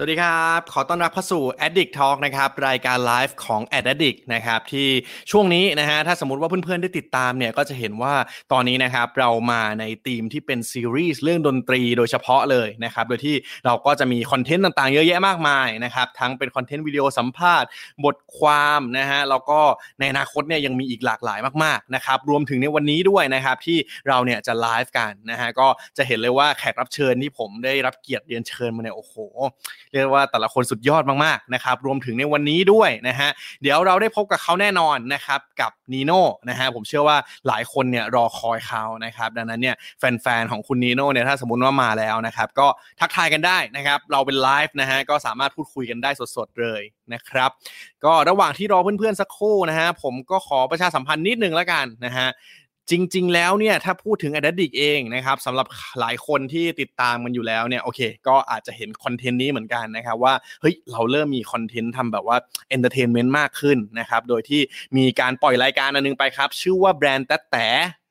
สวัสดีครับ ขอต้อนรับเข้าสู่ Addict Talk นะครับ รายการไลฟ์ของ Ad Addict นะครับ ที่ช่วงนี้นะฮะ ถ้าสมมติว่าเพื่อนๆ ได้ติดตามเนี่ย ก็จะเห็นว่าตอนนี้นะครับ เรามาในธีมที่เป็นซีรีส์เรื่องดนตรีโดยเฉพาะเลยนะครับ โดยที่เราก็จะมี content ต่างๆ เยอะแยะมากมายนะครับ ทั้งเป็น content วิดีโอสัมภาษณ์ บทความนะฮะ แล้วก็ในอนาคตเนี่ยยังมีอีกหลากหลายมากๆ นะครับ รวมถึงในวันนี้ด้วยนะครับที่เราเนี่ยจะไลฟ์กันนะฮะ ก็จะเห็นเลยว่าแขกรับเชิญที่ผมได้รับเกียรติเรียนเชิญมาเนี่ย โอ้โหเรียกว่าแต่ละคนสุดยอดมากๆนะครับรวมถึงในวันนี้ด้วยนะฮะเดี๋ยวเราได้พบกับเขาแน่นอนนะครับกับนีโน่นะฮะผมเชื่อว่าหลายคนเนี่ยรอคอยเขานะครับดังนั้นเนี่ยแฟนๆของคุณนีโน่เนี่ยถ้าสมมติว่ามาแล้วนะครับก็ทักทายกันได้นะครับเราเป็นไลฟ์นะฮะก็สามารถพูดคุยกันได้สดๆเลยนะครับก็ระหว่างที่รอเพื่อนๆสักครู่นะฮะผมก็ขอประชาสัมพันธ์นิดนึงแล้วกันนะฮะ จริง ๆ แล้วเนี่ยถ้าพูดถึง a d ด d i c เองนะครับสำหรับหลายคนที่ติดตามมันอยู่แล้วเนี่ยโอเค ก็อาจจะเห็นคอนเทนต์นี้เหมือนกันนะครับว่าเฮ้ยเราเริ่มมีคอนเทนต์ทำแบบว่า entertainment มากขึ้นนะครับโดยที่มีการปล่อยรายการอันนึงไปครับ ชื่อว่าแบรนด์แต๊แต่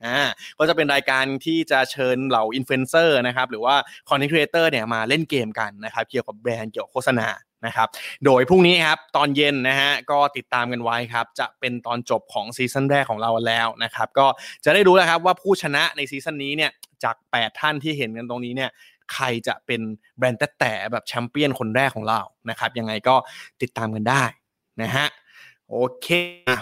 อ่าก็จะเป็นรายการที่จะเชิญเหล่าอินฟลูเอนเซอร์นะครับหรือว่า content creator เนี่ยมาเล่นเกมกันนะครับเกี่ยวกับแบรนด์เกี่ยวกับโฆษณานะครับโดยพรุ่งนี้ครับตอนเย็นนะฮะก็ติดตามกันไว้ครับจะเป็นตอนจบของ season แรกของเราแล้วนะครับก็จะได้รู้แล้วครับว่าผู้ชนะใน season นี้เนี่ยจาก 8 ท่านที่เห็นกันตรงนี้เนี่ยใครจะเป็นแบรนด์แต่แต่แบบแชมเปี้ยนคนแรกของเรานะครับยังไงก็ติดตามกันได้นะฮะ โอเค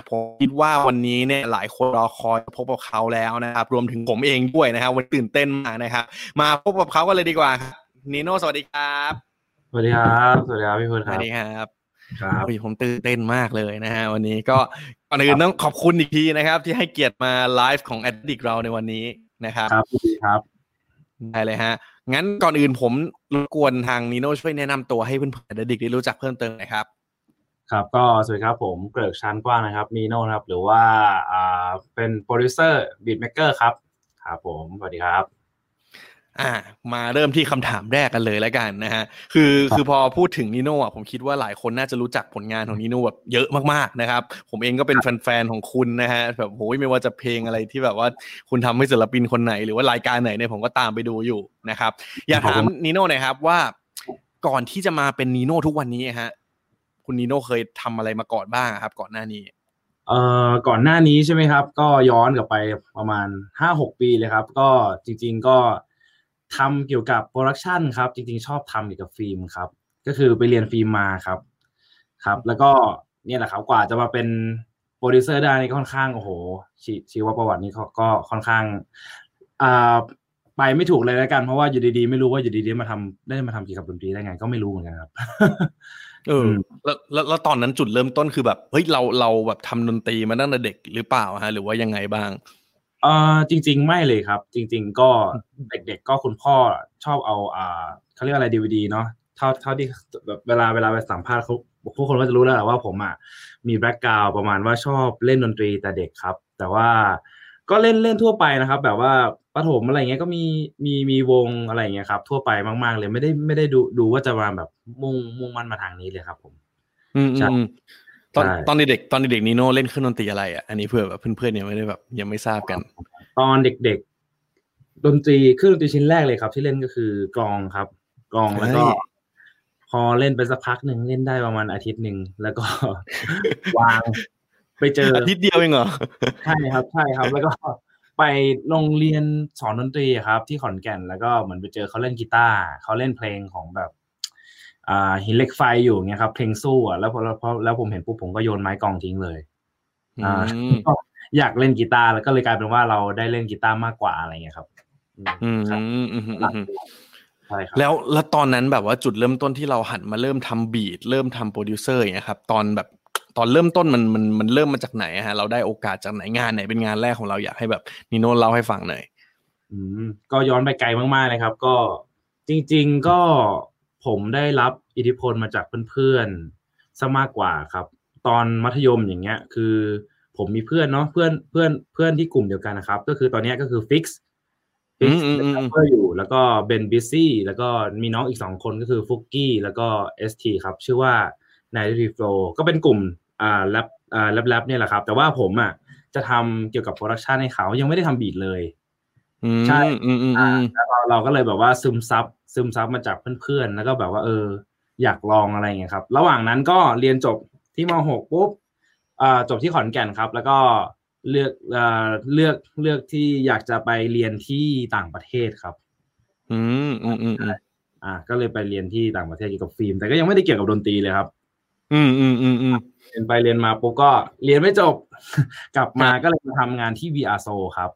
ผมคิดว่าวันนี้เนี่ยหลายคนรอคอยพบกับเขาแล้วนะครับ รวมถึงผมเองด้วยนะครับวันตื่นเต้นมากนะครับ มาพบกับเขากันเลยดีกว่าครับนีโน่สวัสดีครับ สวัสดีครับสวัสดีครับพี่พุทธสครัวับสดีครับครับโอ้ยผมตื่นเต้นมากเลยนะฮะวันนี้ก็ก่อนอื่นต้องขอบคุณอีกทีนะครับ ที่ให้เกียรติมาไลฟ์ของ Addict เราในวันนี้นะครับครับสวัสดีครับได้เลยฮะงั้นก่อนอื่นผมรบกวนทางนีโน่ช่วยแนะนำตัวให้เพื่อนๆ Addict ได้รู้จักเพิ่มเติมหน่อยครับ ครับก็สวัสดีครับผมเกริกชันกว้างนะครับนีโน่นะครับหรือว่าอ่าเป็นโปรดิวเซอร์บีทเม k เกอร์ครับครับผมสวัสดีครับอ่ามาเริ่มที่คำถามแรกกันเลยแล้วกันนะฮะคือคือพอพูดถึงนิโน่อะผมคิดว่าหลายคนน่าจะรู้จักผลงานของนิโน่แบบเยอะมากๆนะครับ ผมเองก็เป็นแฟนๆของคุณนะฮะแบบโหยไม่ว่าจะเพลงอะไรที่แบบว่าคุณทำให้ศิลปินคนไหน หรือว่ารายการไหนเนี่ยผมก็ตามไปดูอยู่นะครับ อยากถามนิโน่หน่อยครับว่า ก่อนที่จะมาเป็นนิโน่ทุกวันนี้ฮะ คุณนิโน่เคยทำอะไรมาก่อนบ้างครับ ก่อนหน้านี้เอ่อก่อนหน้านี้ใช่ไหมครับ ก็ย้อนกลับไปประมาณห้าหกปีเลยครับ ก็จริง ๆก็ทำเกี่ยวกับ production ครับ จริง ๆ ชอบทำเกี่ยวกับฟิล์มครับ ก็คือไปเรียนฟิล์มมาครับ ครับ แล้วก็เนี่ยแหละครับกว่าจะมาเป็นโปรดิวเซอร์ได้นี่ค่อนข้างโอ้โหชีชีวประวัตินี้เขาก็ค่อนข้างอ่าไปไม่ถูกเลยแล้วกันเพราะว่าอยู่ดีๆ ไม่รู้ว่าอยู่ดีๆมาทำได้มาทำเกี่ยวกับดนตรีได้ไง ก็ไม่รู้เหมือนกันครับ เออแล้วแล้วแล้วตอนนั้นจุดเริ่มต้นคือแบบเฮ้ยเราเราแบบทำดนตรีมาตั้งแต่เด็กหรือเปล่าฮะ หรือว่ายังไงบ้างเออจริง ๆ ไม่เลยครับ จริง ๆ ก็เด็ก ๆ ก็คุณพ่อชอบเอาอ่าเขาเรียกอะไรดีวดีเนาะเท่าเท่าที่แบบเวลาเวลาไปสัมภาษณ์เขาพวกคนก็จะรู้แล้วแหละว่าผมอะมีแบ็กกราวประมาณว่าชอบเล่นดนตรีแต่เด็กครับ แต่ว่าก็เล่นเล่นทั่วไปนะครับ แบบว่า ประถมอะไรเงี้ยก็มีมีมีวงอะไรเงี้ยครับ ทั่วไปมากๆเลยไม่ได้ไม่ได้ดูดูว่าจะมาแบบมุ่งมุ่งมั่นมาทางนี้เลยครับ ผม อืมใช่อืมตอนใช่ตอนเด็กๆตอนเด็กๆนีโน่เล่นเครื่องดนตรีอะไรอะอันนี้เพื่อแบบเพื่อนๆยังไม่ได้แบบ ยังไม่ทราบกัน ตอนเด็กๆดนตรีเครื่องดนตรีชิ้นแรกเลยครับ ที่เล่นก็คือกลองครับกลองแล้วก็เฮ้ยพอเล่นไปสักพักหนึ่งเล่นได้ประมาณอาทิตย์หนึ่งแล้วก็ วาง ไปเจออาทิตย์เดียวเองเหรอใช่ครับใช่ครับ แล้วก็ ไปโรงเรียนสอนดนตรีครับ ที่ขอนแก่นแล้วก็เหมือนไปเจอเขาเล่นกีตาร์เขาเล่นเพลงของแบบอ่าหินเหล็กไฟอยู่เงี้ยครับ เพลงสู้อะแล้วพอแล้วพอแล้วผมเห็นปุ๊บผมก็โยนไม้กลองทิ้งเลยอ่าอืมก็อยากเล่นกีตาร์แล้วก็เลยกลายเป็นว่าเราได้เล่นกีตาร์มากกว่าอะไรเงี้ยครับ อืมครับอืมอืมอืมใช่ครับแล้วแล้วตอนนั้นแบบว่าจุดเริ่มต้นที่เราหันมาเริ่มทำ beat เริ่มทำโปรดิวเซอร์อย่างเงี้ยครับ ตอนแบบ ตอนเริ่มต้นมันมันมันเริ่มมาจากไหนอะฮะเราได้โอกาสจากไหนงานไหนเป็นงานแรกของเราอยากให้แบบนิโน่เล่าให้ฟังหน่อยอืมก็ย้อนไปไกลมากๆเลยครับ ก็จริง ๆก็ผมได้รับอิทธิพลมาจากเพื่อนๆซะมากกว่าครับ ตอนมัธยมอย่างเงี้ย คือ ผมมีเพื่อนเนาะเพื่อนเพื่อนเพื่อนที่กลุ่มเดียวกันนะครับ ก็คือตอนเนี้ยก็คือฟิกซ์ฟิกอืมอืมอืมเป็นแรปเปอร์อยู่แล้วก็เบนบิซี่แล้วก็มีน้องอีกสองคนก็คือฟุกกี้แล้วก็เอสทีครับ ชื่อว่า n i g h t Flow ก็เป็นกลุ่ม อ่าแรปอ่า rap rap เนี่ยแหละครับ แต่ว่าผมอะจะทำเกี่ยวกับ production ให้เขายังไม่ได้ทำ beat เลยอืมใช่อืมอืมอือ่ามแล้วเราเราก็เลยแบบว่าซึมซับซึมซับมาจากเพื่อนๆแล้วก็แบบว่าเออ อยากลองอะไรอย่างเงี้ยครับ ระหว่างนั้นก็เรียนจบที่ม .6 ปุ๊บอ่าจบที่ขอนแก่นครับ แล้วก็เลือกอ่าเลือกเลือกที่อยากจะไปเรียนที่ต่างประเทศครับอืมอืมอืมอืมอ่า ก็เลยไปเรียนที่ต่างประเทศเกี่ยวกับฟิล์มแต่ก็ยังไม่ได้เกี่ยวกับดนตรีเลยครับ อืมอืมอืมอืม เรียนไปเรียนมาปุ๊บก็เรียนไม่จบ กลับมาครับก็เลยมาทำงานที่ VR s o ครับ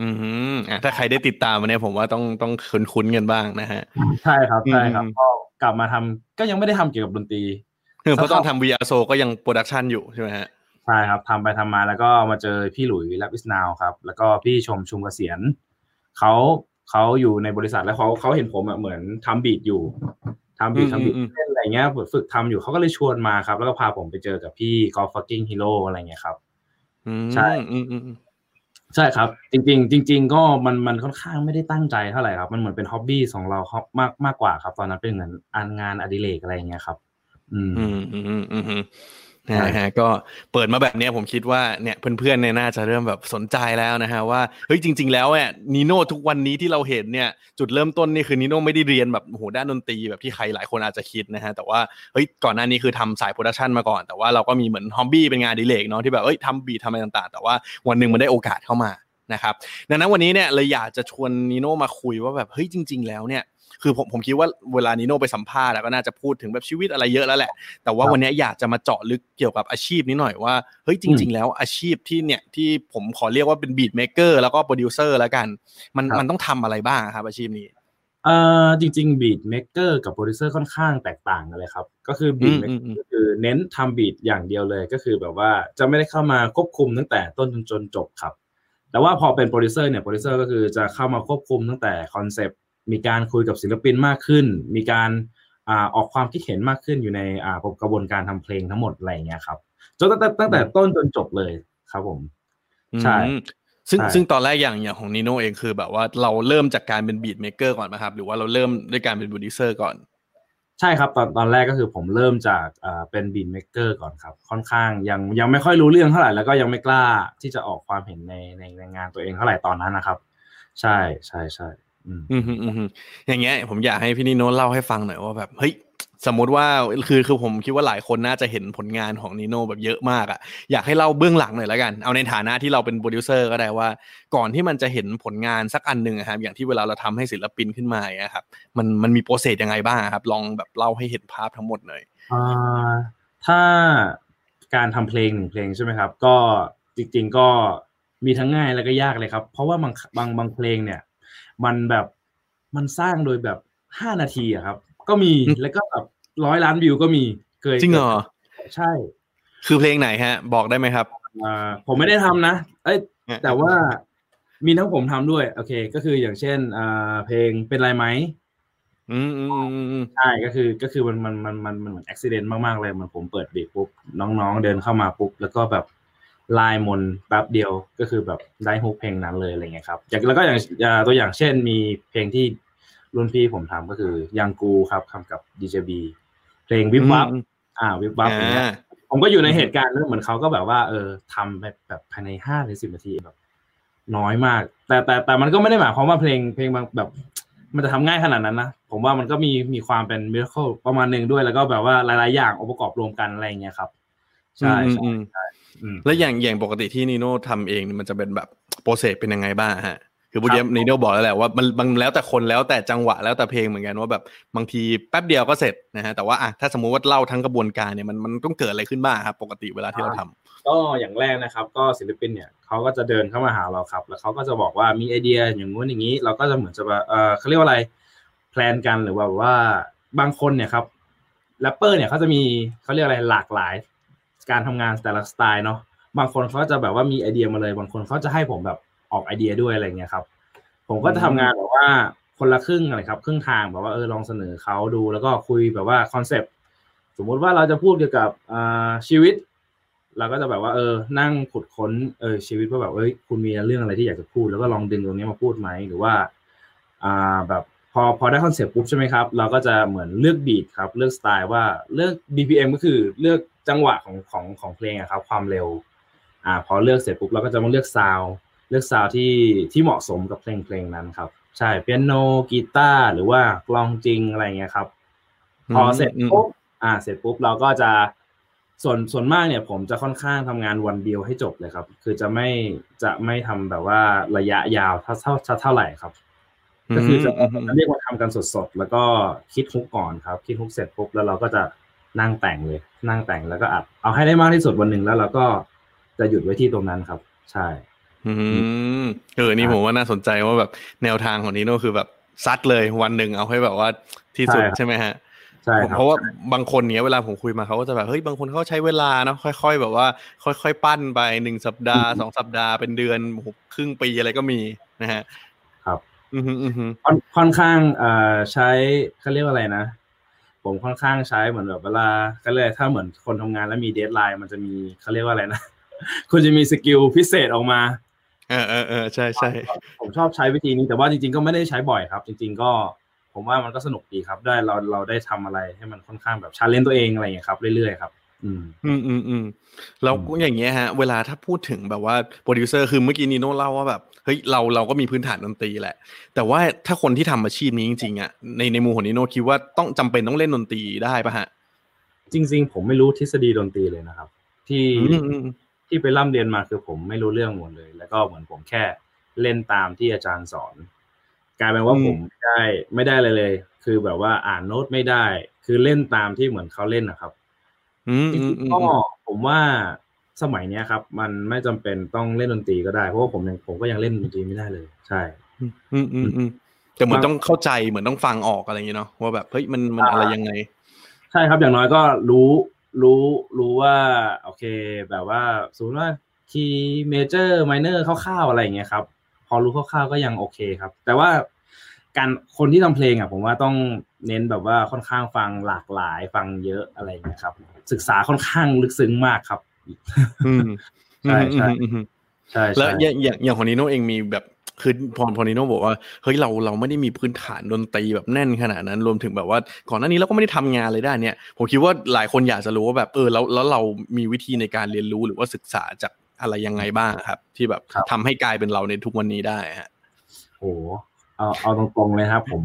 อืมอะถ้าใครได้ติดตามมาเนี่ยผมว่าต้องต้องคุ้นคุ้นๆกันบ้างนะฮะ ใช่ครับใช่ครับอืมก็กลับมาทำก็ยังไม่ได้ทำเกี่ยวกับดนตรีคือเพราะตอนทำ VRZO ก็ยัง production อยู่ใช่ไหมฮะใช่ครับทำไปทำมาแล้วก็มาเจอพี่หลุย Rap Is Now ครับ แล้วก็พี่ชมชุมเกษียณเขา เขาอยู่ในบริษัทแล้วเขาเขาเห็นผมอะเหมือนทำ beat อยู่ทำ beat อืมทำ beat อืมเล่นอะไรเงี้ยฝึกทำอยู่เขาก็เลยชวนมาครับ แล้วก็พาผมไปเจอกับพี่กอล์ฟ Fucking Hero อะไรเงี้ยครับอืมใช่อืมอืมอืมใช่ครับ จริง ๆ จริง ๆ ก็มันมันค่อนข้างไม่ได้ตั้งใจเท่าไหร่ครับ มันเหมือนเป็นฮ็อบบี้ของเราครับมากมากกว่าครับ ตอนนั้นเป็นเหมือนอันงานอดิเรกอะไรอย่างเงี้ยครับ อืมอืมอืมอืมอืมอืมใช่ นะฮะก็เปิดมาแบบเนี้ยผมคิดว่าเนี่ยเพื่อนๆเนี่ยน่าจะเริ่มแบบสนใจแล้วนะฮะว่าเฮ้ยจริง ๆ แล้วเนี่ยนีโน่ทุกวันนี้ที่เราเห็นเนี่ยจุดเริ่มต้นนี่คือนีโน่ไม่ได้เรียนแบบโอ้โหด้านดนตรีแบบที่ใครหลายคนอาจจะคิดนะฮะแต่ว่าเฮ้ยก่อนหน้านี้คือทำสาย production มาก่อน แต่ว่าเราก็มีเหมือน hobby เป็นงานอดิเลกเนาะที่แบบเอ้ยทำ beat ทำอะไรต่างๆ แต่ว่าวันหนึ่งมันได้โอกาสเข้ามานะครับดังนั้นวันนี้เนี่ยเลยอยากจะชวนนีโน่มาคุยว่าแบบเฮ้ยจริง ๆ แล้วเนี่ย คือผมผมคิดว่าเวลานิโน่ไปสัมภาษณ์อะก็น่าจะพูดถึงแบบชีวิตอะไรเยอะแล้วแหละ แต่ว่าครับวันนี้อยากจะมาเจาะลึกเกี่ยวกับอาชีพนี้หน่อยว่าเฮ้ยจริง ๆ แล้วอาชีพที่เนี่ยที่ผมขอเรียกว่าเป็นบีทเม k เกอร์แล้วก็โปรดิวเซอร์แล้วกัน มันครับมันต้องทำอะไรบ้างครับ อาชีพนี้เอ่อจริงๆบีทเม k เกอร์กับโปรดิวเซอร์ค่อนข้างแตกต่างกันเลยครับ ก็คือบีทเมอื k มอืมก็คือเน้นทำ beat อย่างเดียวเลยก็คือแบบว่าจะไม่ได้เข้ามาควบคุมตั้งแต่ต้นจนจนจบครับ แต่ว่าพอเป็นโปรดิวเซอร์เนี่ยโปรดิวเซอร์ก็คือจะเข้ามาควบคุมตั้งแต่ concept มีการคุยกับศิลปินมากขึ้น มีการอ่าออกความคิดเห็นมากขึ้นอยู่ในอ่ากระบวนการทำเพลงทั้งหมดอะไรอย่างเงี้ยครับจนตั้งแต่ตั้งแต่ต้นจนจบเลยครับผมใช่อืมซึ่งใช่ซึ่งตอนแรกอย่างอย่างของนิโน่เองคือแบบว่าเราเริ่มจากการเป็นบีทเม k เกอร์ก่อนไหมครับ หรือว่าเราเริ่มด้วยการเป็นโปรดิวเซอร์ก่อน ใช่ครับตอนตอนแรกก็คือผมเริ่มจากอ่าเป็นบีนเม k เกอร์ก่อนครับ ค่อนข้างยังยังไม่ค่อยรู้เรื่องเท่าไหร่แล้วก็ยังไม่กล้าที่จะออกความเห็นในในในงานตัวเองเท่าไหร่ตอนนั้นนะครับ ใช่ใช่ใช่อืม อืมฮึอืมฮึอย่างเงี้ย ผมอยากให้พี่นิโน่เล่าให้ฟังหน่อยว่าแบบเฮ้ยสมมติว่าคือคือผมคิดว่าหลายคนน่าจะเห็นผลงานของนิโน่แบบเยอะมากอะ่ะอยากให้เล่าเบื้องหลังหน่อยแล้วกัน เอาในฐานะที่เราเป็นโปรดิวเซอร์ก็ได้ว่า ก่อนที่มันจะเห็นผลงานสักอันหนึ่งอะครับอย่างที่เวลาเราทำให้ศิลปินขึ้นมาอย่างเงี้ยครับมันมันมี process ยังไงบ้างอะครับ ลองแบบเล่าให้เห็นภาพทั้งหมดหน่อยอ่าถ้าการทำเพลงหนึ่งเพลงใช่ไหมครับ ก็จริง ๆก็มีทั้งง่ายแล้วก็ยากเลยครับ เพราะว่าบางบางบางเพลงเนี่ย มันแบบมันสร้างโดยแบบห้านาทีอะครับ ก็มีอืมแล้วก็แบบร้อยล้านวิวก็มีเคยจริงเหรอใช่ คือเพลงไหนฮะ บอกได้ไหมครับอ่าผมไม่ได้ทำนะ เอ้ยแต่ว่ามีทั้งผมทำด้วย โอเค ก็คืออย่างเช่นอ่าเพลงเป็นไรไหมอืมอืมอืมอืมอืมใช่ก็คือก็คือมันมันมันมันมันเหมือนอุบิเหตุมากๆเลยเหมันผมเปิดเบรกปุ๊บน้องๆเดินเข้ามาปุ๊บแล้วก็แบบ ไลน์มนต์แป๊บเดียวก็คือแบบได้ฮุกเพลงนั้นเลยอะไรเงี้ยครับอย่างแล้วก็อย่างอ่าตัวอย่างเช่นมีเพลงที่รุ่นพี่ผมทำก็คือยังกูครับทำกับ DJB เพลงวิบวับอืมอ่าวิบวับอย่างเงี้ยอ่าผมก็อยู่ในเหตุการณ์นั้นเหมือนเขาก็แบบว่า เออทำแบบแบบภายในห้าหรือสิบนาทีแบบ น้อยมาก แต่แต่แต่มันก็ไม่ได้หมายความว่าเพลงเพลงบางแบบ มันจะทำง่ายขนาดนั้นนะผมว่ามันก็มีมีความเป็นมิราเคิลประมาณหนึ่งด้วย แล้วก็แบบว่าหลาย ๆ อย่างองค์ประกอบรวมกันอะไรอย่างเงี้ยครับ ใช่อืมใช่อืมใช่อืม แล้วอย่างอย่างปกติที่นิโน่ทำเองเนี่ยมันจะเป็นแบบ process เป็นยังไงบ้างฮะคือเมื่อกี้ครับนิโน่บอกแล้วแหละว่ามันมันแล้วแต่คนแล้วแต่จังหวะแล้วแต่เพลงเหมือนกันว่าแบบบางทีแป๊บเดียวก็เสร็จนะฮะแต่ว่าอะถ้าสมมุติว่าเล่าทั้งกระบวนการเนี่ยมันมันต้องเกิดอะไรขึ้นบ้างครับปกติเวลาที่เราทำก็อย่างแรกนะครับ ก็ศิลปินเนี่ยเขาก็จะเดินเข้ามาหาเราครับ แล้วเขาก็จะบอกว่ามีไอเดียอย่างงู้นอย่างนี้ เราก็จะเหมือนจะแบบเออเขาเรียกว่าอะไร plan กันหรือว่าแบบว่าบางคนเนี่ยครับแรปเปอร์เนี่ยเขาจะมีเขาเรียกอะไรหลากหลาย การทำงานแต่ละสไตล์เนาะบางคนเขาจะแบบว่ามีไอเดียมาเลย บางคนเขาจะให้ผมแบบออกไอเดียด้วยอะไรเงี้ยครับ ผมก็จะทำงานแบบว่าคนละครึ่งอะไรครับ ครึ่งทางแบบว่าเออลองเสนอเขาดูแล้วก็คุยแบบว่าคอนเซปต์สมมุติว่าเราจะพูดเกี่ยวกับชีวิต เราก็จะแบบว่าเออนั่งขุดค้นเออชีวิตว่าแบบเอ้ยคุณมีเรื่องอะไรที่อยากจะพูด แล้วก็ลองดึงตรงนี้มาพูดไหมหรือว่าอ่าแบบพอพอได้คอนเซปต์ปุ๊บใช่ไหมครับ เราก็จะเหมือนเลือก beat ครับ เลือกสไตล์ว่าเลือก BPM ก็คือเลือก จังหวะของของของเพลงอะครับ ความเร็ว อ่า พอเลือกเสร็จปุ๊บเราก็จะมาเลือกซาวเลือกซาวที่ที่เหมาะสมกับเพลงเพลงนั้นครับ ใช่เปียโนกีตาร์หรือว่ากลองจริงอะไรเงี้ยครับ พอเสร็จปุ๊บอ่า เสร็จปุ๊บเราก็จะส่วนส่วนมากเนี่ย ผมจะค่อนข้างทำงานวันเดียวให้จบเลยครับ คือจะไม่จะไม่ทำแบบว่าระยะยาวเท่าเท่าเท่าไหร่ครับ ก็คือจะเรียกว่าทำกันสดๆแล้วก็คิดฮุกก่อนครับ คิดฮุกเสร็จปุ๊บแล้วเราก็จะ นั่งแต่งเลย นั่งแต่งแล้วก็อัด เอาให้ได้มากที่สุดวันหนึ่งแล้วเราก็จะหยุดไว้ที่ตรงนั้นครับ ใช่ อืมเออนี่ผมว่าน่าสนใจว่าแบบแนวทางของนิโน่คือแบบซัดเลยวันหนึ่งเอาให้แบบว่าที่สุดใช่ไหมฮะใช่ครับเพราะว่าบางคนเนี้ยเวลาผมคุยมาเขาก็จะแบบเฮ้ยบางคนเขาใช้เวลาเนาะค่อย ๆ แบบว่า ค่อย ๆ ปั้นไปหนึ่งสัปดาห์สองสัปดาห์เป็นเดือนครึ่งปีอะไรก็มีนะฮะ ครับ อืมอืมอืมค่อนค่อนข้างเอ่อใช้เขาเรียกว่าอะไรนะ ผมค่อนข้างใช้เหมือนแบบเวลาก็เลยถ้าเหมือนคนทำงานแล้วมี deadline มันจะมีเขาเรียกว่าอะไรนะคุณจะมี skill พิเศษออกมาเออเออเออใช่ใช่ผมชอบใช้วิธีนี้แต่ว่าจริง ๆ ก็ไม่ได้ใช้บ่อยครับ จริง ๆ ก็ผมว่ามันก็สนุกดีครับ ได้เราเราได้ทำอะไรให้มันค่อนข้างแบบ challenge ตัวเองอะไรอย่างเงี้ยครับเรื่อยๆครับ อืมอืมอืมอืมแล้วอย่างเงี้ยฮะ เวลาถ้าพูดถึงแบบว่าโปรดิวเซอร์คือเมื่อกี้นีโน่เล่าว่าแบบเฮ้ยเราเราก็มีพื้นฐานดนตรีแหละ แต่ว่าถ้าคนที่ทำอาชีพนี้จริงๆอะในในมุมของนีโน่คิดว่าต้องจำเป็นต้องเล่นดนตรีได้ปะฮะ จริง ๆ ผมไม่รู้ทฤษฎีดนตรีเลยนะครับ ที่อืมอืมที่ไปร่ำเรียนมาคือผมไม่รู้เรื่องหมดเลย แล้วก็เหมือนผมแค่เล่นตามที่อาจารย์สอน กลายเป็นว่าผมไม่ได้ไม่ได้เลยเลย คือแบบว่าอ่านโน้ตไม่ได้ คือเล่นตามที่เหมือนเขาเล่นนะครับอืม จอืริมงอืมๆก็ผมว่าสมัยเนี้ยครับ มันไม่จำเป็นต้องเล่นดนตรีก็ได้เพราะว่าผมยังผมก็ยังเล่นดนตรีไม่ได้เลย ใช่ อืมอืมอืมอืมแต่เหมือนต้องเข้าใจเหมือนต้องฟังออกอะไรอย่างเงี้ยเนาะว่าแบบเฮ้ยมันมันอะไรยังไง ใช่ครับอย่างน้อยก็รู้รู้รู้ว่า โอเค แบบว่าสมมติว่าคีย์ major minor คร่าวๆอะไรอย่างเงี้ยครับ พอรู้คร่าวๆก็ยังโอเคครับ แต่ว่าการคนที่ทำเพลงอะ ผมว่าต้องเน้นแบบว่าค่อนข้างฟังหลากหลายฟังเยอะอะไรอย่างเงี้ยครับ ศึกษาค่อนข้างลึกซึ้งมากครับอืมใช่ใช่อืมอืมใช่แล้วใช่อย่างอย่างอย่างของนิโน่เองมีแบบคือพอพอนิโน่บอกว่าเฮ้ยเราเราไม่ได้มีพื้นฐานดนตรีแบบแน่นขนาดนั้นรวมถึงแบบว่าก่อนหน้านี้เราก็ไม่ได้ทำงานเลยได้านเนี่ยผมคิดว่าหลายคนอยากจะรู้ว่าแบบเออแล้วแล้วเรามีวิธีในการเรียนรู้หรือว่าศึกษาจากอะไรยังไงบ้างครับ ที่แบบทำให้กลายเป็นเราในทุกวันนี้ได้ฮะโอ้โห เอาเอาตรงๆเลยครับ ผม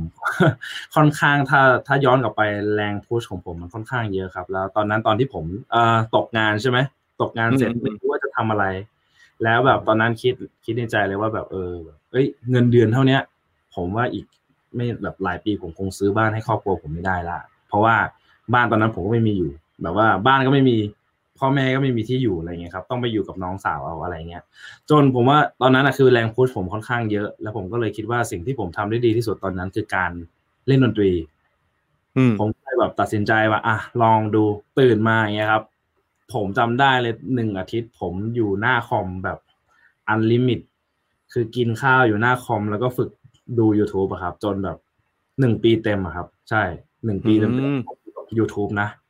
ค่อนข้างถ้าถ้าย้อนกลับไปแรงพุชของผมมันค่อนข้างเยอะครับ แล้วตอนนั้นตอนที่ผมเอ่อตกงานใช่ไหมตกงานเสร็จอืมไม่รู้ว่าจะทำอะไร แล้วแบบตอนนั้นคิดคิดในใจเลยว่าแบบเออแบบเอ้ยเงินเดือนเท่าเนี้ย ผมว่าอีกไม่แบบหลายปีผมคงซื้อบ้านให้ครอบครัวผมไม่ได้ละเพราะว่าบ้านตอนนั้นผมก็ไม่มีอยู่ แบบว่าบ้านก็ไม่มี พ่อแม่ก็ไม่มีที่อยู่อะไรเงี้ยครับ ต้องไปอยู่กับน้องสาวเอาอะไรเงี้ย จนผมว่าตอนนั้นนะคือแรง push ผมค่อนข้างเยอะ แล้วผมก็เลยคิดว่าสิ่งที่ผมทำได้ดีที่สุดตอนนั้นคือการเล่นดนตรีอืมผมก็เลยแบบตัดสินใจว่าอะลองดูตื่นมาอย่างเงี้ยครับ ผมจำได้เลยหนึ่งอาทิตย์ ผมอยู่หน้าคอมแบบ unlimit คือกินข้าวอยู่หน้าคอม แล้วก็ฝึกดู YouTube อะครับ จนแบบหนึ่งปีเต็มอะครับ ใช่หนึ่งปีเต็มอืมๆ YouTube นะอืม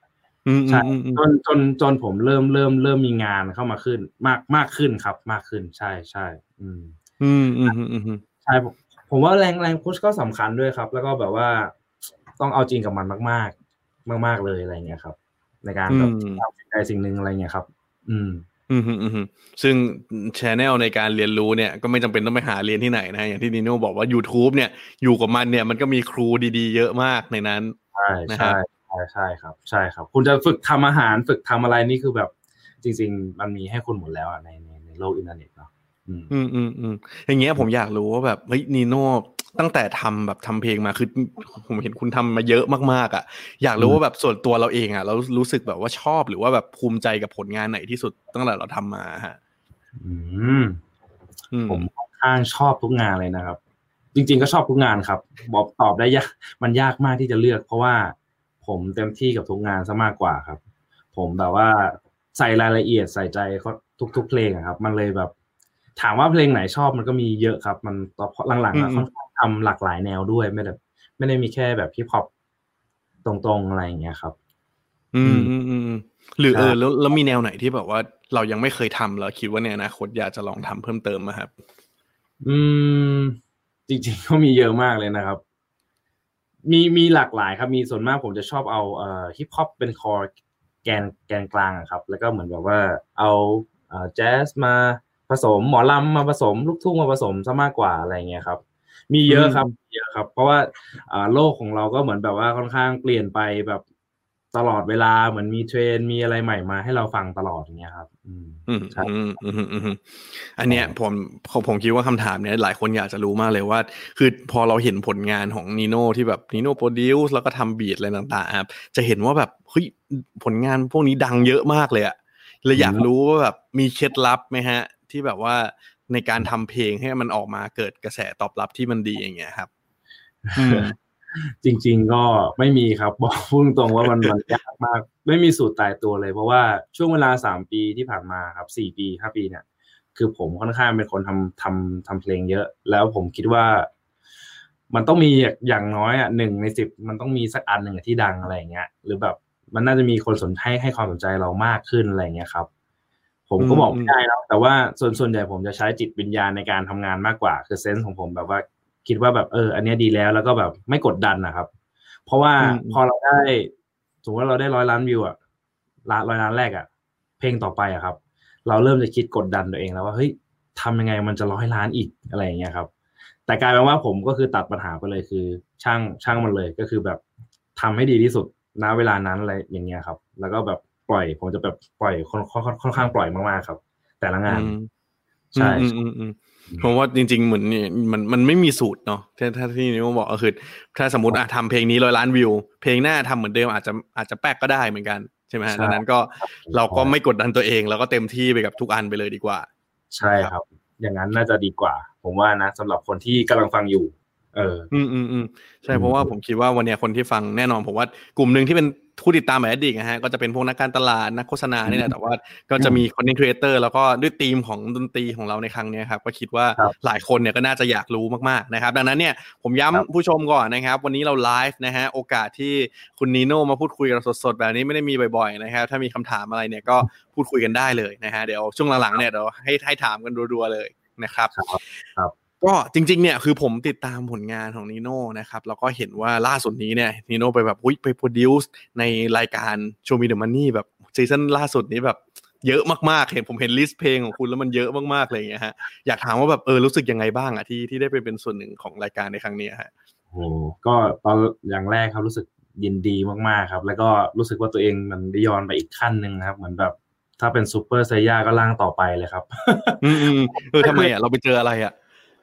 ใช่อืมอืมจนจนจนผมเริ่มเริ่มเริ่มมีงานเข้ามาขึ้น มากมากขึ้นครับ มากขึ้นใช่ใช่อืม อืมอืมอืมอืมอืมใช่ผมผมว่าแรงแรงพุชก็สำคัญด้วยครับ แล้วก็แบบว่าต้องเอาจริงกับมันมากๆมากๆเลยอะไรเงี้ยครับ ในการแบบทำสิ่งใดสิ่งหนึ่งอะไรเงี้ยครับ อืมอืมอืมอืมซึ่งชแนลในการเรียนรู้เนี่ยก็ไม่จำเป็นต้องไปหาเรียนที่ไหนนะอย่างที่นิโน่บอกว่า YouTube เนี่ยอยู่กับมันเนี่ยมันก็มีครูดีๆ เยอะมากในนั้นใช่นะครัใช่บใช่ใช่ครับ ใช่ครับ คุณจะฝึกทำอาหารฝึกทำอะไรนี่คือแบบ จริง ๆ มันมีให้คุณหมดแล้วอะในในในโลกอินเทอร์เน็ตเนาะอืมอืมอืมอืมอย่างเงี้ยผมอยากรู้ว่าแบบเฮ้ยนีโน่ตั้งแต่ทำแบบทำเพลงมาคือผมเห็นคุณทำมาเยอะมากๆ อะ อยากรู้ว่าแบบส่วนตัวเราเองอะ เรารู้สึกแบบว่าชอบหรือว่าแบบภูมิใจกับผลงานไหนที่สุดตั้งแต่เราทำมาฮะอืมอืมผมค่อนข้างชอบทุกงานเลยนะครับ จริง ๆ ก็ชอบทุกงานครับ บอกตอบได้ยากมันยากมากที่จะเลือก เพราะว่า ผมเต็มที่กับทุกงานซะมากกว่าครับ ผมแบบว่าใส่รายละเอียดใส่ใจเขาทุก ๆ เพลงอะครับ มันเลยแบบ ถามว่าเพลงไหนชอบมันก็มีเยอะครับ มันตอนหลังๆอะค่อนข้างทำหลากหลายแนวด้วยไม่ได้ไม่ได้มีแค่แบบฮิปฮอปตรงๆอะไรอย่างเงี้ยครับ อืมอืมอืมอืมหรือใช่เออแล้วแล้วมีแนวไหนที่แบบว่าเรายังไม่เคยทำแล้วคิดว่าในอนาคตอยากจะลองทำเพิ่มเติมไหมครับ อืม จริงๆก็มีเยอะมากเลยนะครับ มีมีหลากหลายครับมีส่วนมากผมจะชอบเอาเอ่อฮิปฮอปเป็น core แกนแกนกลางอะครับ แล้วก็เหมือนแบบว่าเอาเอ่อแจ๊สมาผสมหมอลำมาผสม ลูกทุ่งมาผสมซะมากกว่าอะไรเงี้ยครับ มีเยอะครับมีเยอะครับ เพราะว่าอ่าโลกของเราก็เหมือนแบบว่าค่อนข้างเปลี่ยนไปแบบ ตลอดเวลาเหมือนมีเทรนด์มีอะไรใหม่มาให้เราฟังตลอดอย่างเงี้ยครับ อืมอืมใช่อืมอืมอืมอืมอันเนี้ยผมผมผมคิดว่าคำถามเนี้ยหลายคนอยากจะรู้มากเลยว่า คือพอเราเห็นผลงานของนีโน่ที่แบบนีโน่โปรดิวส์แล้วก็ทำบีทอะไรต่างๆครับจะเห็นว่าแบบเฮ้ยผลงานพวกนี้ดังเยอะมากเลยอะเลยอยากรู้ว่าแบบมีเคล็ดลับไหมฮะ ที่แบบว่าในการทำเพลงให้มันออกมาเกิดกระแสตอบรับที่มันดีอย่างเงี้ยครับอืม จริง ๆ ก็ไม่มีครับ บอกพูดตรงว่ามันมันยากมาก ไม่มีสูตรตายตัวเลย เพราะว่าช่วงเวลาสามปีที่ผ่านมาครับสี่ปีห้าปีเนี่ย คือผมค่อนข้างเป็นคนทำทำทำเพลงเยอะ แล้วผมคิดว่า มันต้องมีอย่างน้อยอะหนึ่งในสิบมันต้องมีสักอันหนึ่งที่ดังอะไรเงี้ย หรือแบบมันน่าจะมีคนสนให้ให้ความสนใจเรามากขึ้นอะไรเงี้ยครับ ผมก็บอกไม่ได้แล้วแต่ว่าส่วนส่วนใหญ่ผมจะใช้จิตวิญญาณในการทำงานมากกว่า คือเซนส์ของผมแบบว่า คิดว่าแบบเออ อันเนี้ยดีแล้วแล้วก็แบบไม่กดดันนะครับ เพราะว่าอืมพอเราได้สมมติว่าเราได้ร้อยล้านวิวอะล้านร้อยล้านแรกอะเพลงต่อไปอะครับ เราเริ่มจะคิดกดดันตัวเองแล้วว่าเฮ้ยทำยังไงมันจะร้อยล้านอีกอะไรอย่างเงี้ยครับ แต่กลายเป็นว่าผมก็คือตัดปัญหาไปเลยคือ ช่างช่างมันเลยก็คือแบบทำให้ดีที่สุดณเวลานั้นอะไรอย่างเงี้ยครับ แล้วก็แบบปล่อย ผมจะแบบปล่อยค่อนค่อนค่อนข้างปล่อยมากๆครับ แต่ละงานอืมใช่อืมอืมอืม เพราะว่าจริง ๆ เหมือนนี่มันมันไม่มีสูตรเนาะถ้าถ้าที่นิวบอกก็คือถ้าสมมติอะทำเพลงนี้ร้อยล้านวิว เพลงหน้าทำเหมือนเดิมอาจจะอาจจะแป๊กก็ได้เหมือนกันใช่ไหมฮะใช่ดังนั้นก็เราก็ไม่กดดันตัวเอง แล้วก็เต็มที่ไปกับทุกอันไปเลยดีกว่า ใช่ครับ อย่างนั้นน่าจะดีกว่า ผมว่านะสำหรับคนที่กำลังฟังอยู่ เออ อืมอืมอืมใช่อืมเพราะว่าผมคิดว่าวันเนี้ยคนที่ฟังแน่นอนผมว่ากลุ่มหนึ่งที่เป็นผู้ติดตามแบบอดีตนะฮะก็จะเป็นพวกนักการตลาดนักโฆษณานี่แหละแต่ว่าก็จะมี content creator แล้วก็ด้วยธีมของดนตรีของเราในครั้งเนี้ยครับก็คิดว่าครับหลายคนเนี่ยก็น่าจะอยากรู้มากๆนะครับ ดังนั้นเนี่ยผมย้ำครับผู้ชมก่อนนะครับ วันนี้เราไลฟ์นะฮะโอกาสที่คุณนีโน่มาพูดคุยกับเราสดๆ แบบนี้ไม่ได้มีบ่อยๆนะครับถ้ามีคำถามอะไรเนี่ยก็พูดคุยกันได้เลยนะฮะเดี๋ยวช่วงหลังๆเนี่ยเดี๋ยวให้ให้ถามกันรัวๆเลยนะครับครับ ก็จริงๆเนี่ยคือผมติดตามผลงานของนีโน่นะครับแล้วก็เห็นว่าล่าสุดนี้เนี่ยนีโน่ไปแบบอุ้ยไป produce ในรายการ Show Me The Money แบบซีซั่นล่าสุดนี้แบบเยอะมากๆ เห็นผมเห็น list เพลงของคุณแล้วมันเยอะมากๆเลยอย่างเงี้ยฮะอยากถามว่าแบบเออรู้สึกยังไงบ้างอะที่ที่ได้ไปเป็นส่วนหนึ่งของรายการในครั้งเนี้ยฮะโอ้ก็ตอนอย่างแรกครับรู้สึกยินดีมากๆครับ แล้วก็รู้สึกว่าตัวเองมันได้ย้อนไปอีกขั้นหนึ่งนะครับ เหมือนแบบถ้าเป็นซูเปอร์ไซย่าก็ล่างต่อไปเลยครับ อืมอืมเออทำไมอะเราไปเจออะไรอะ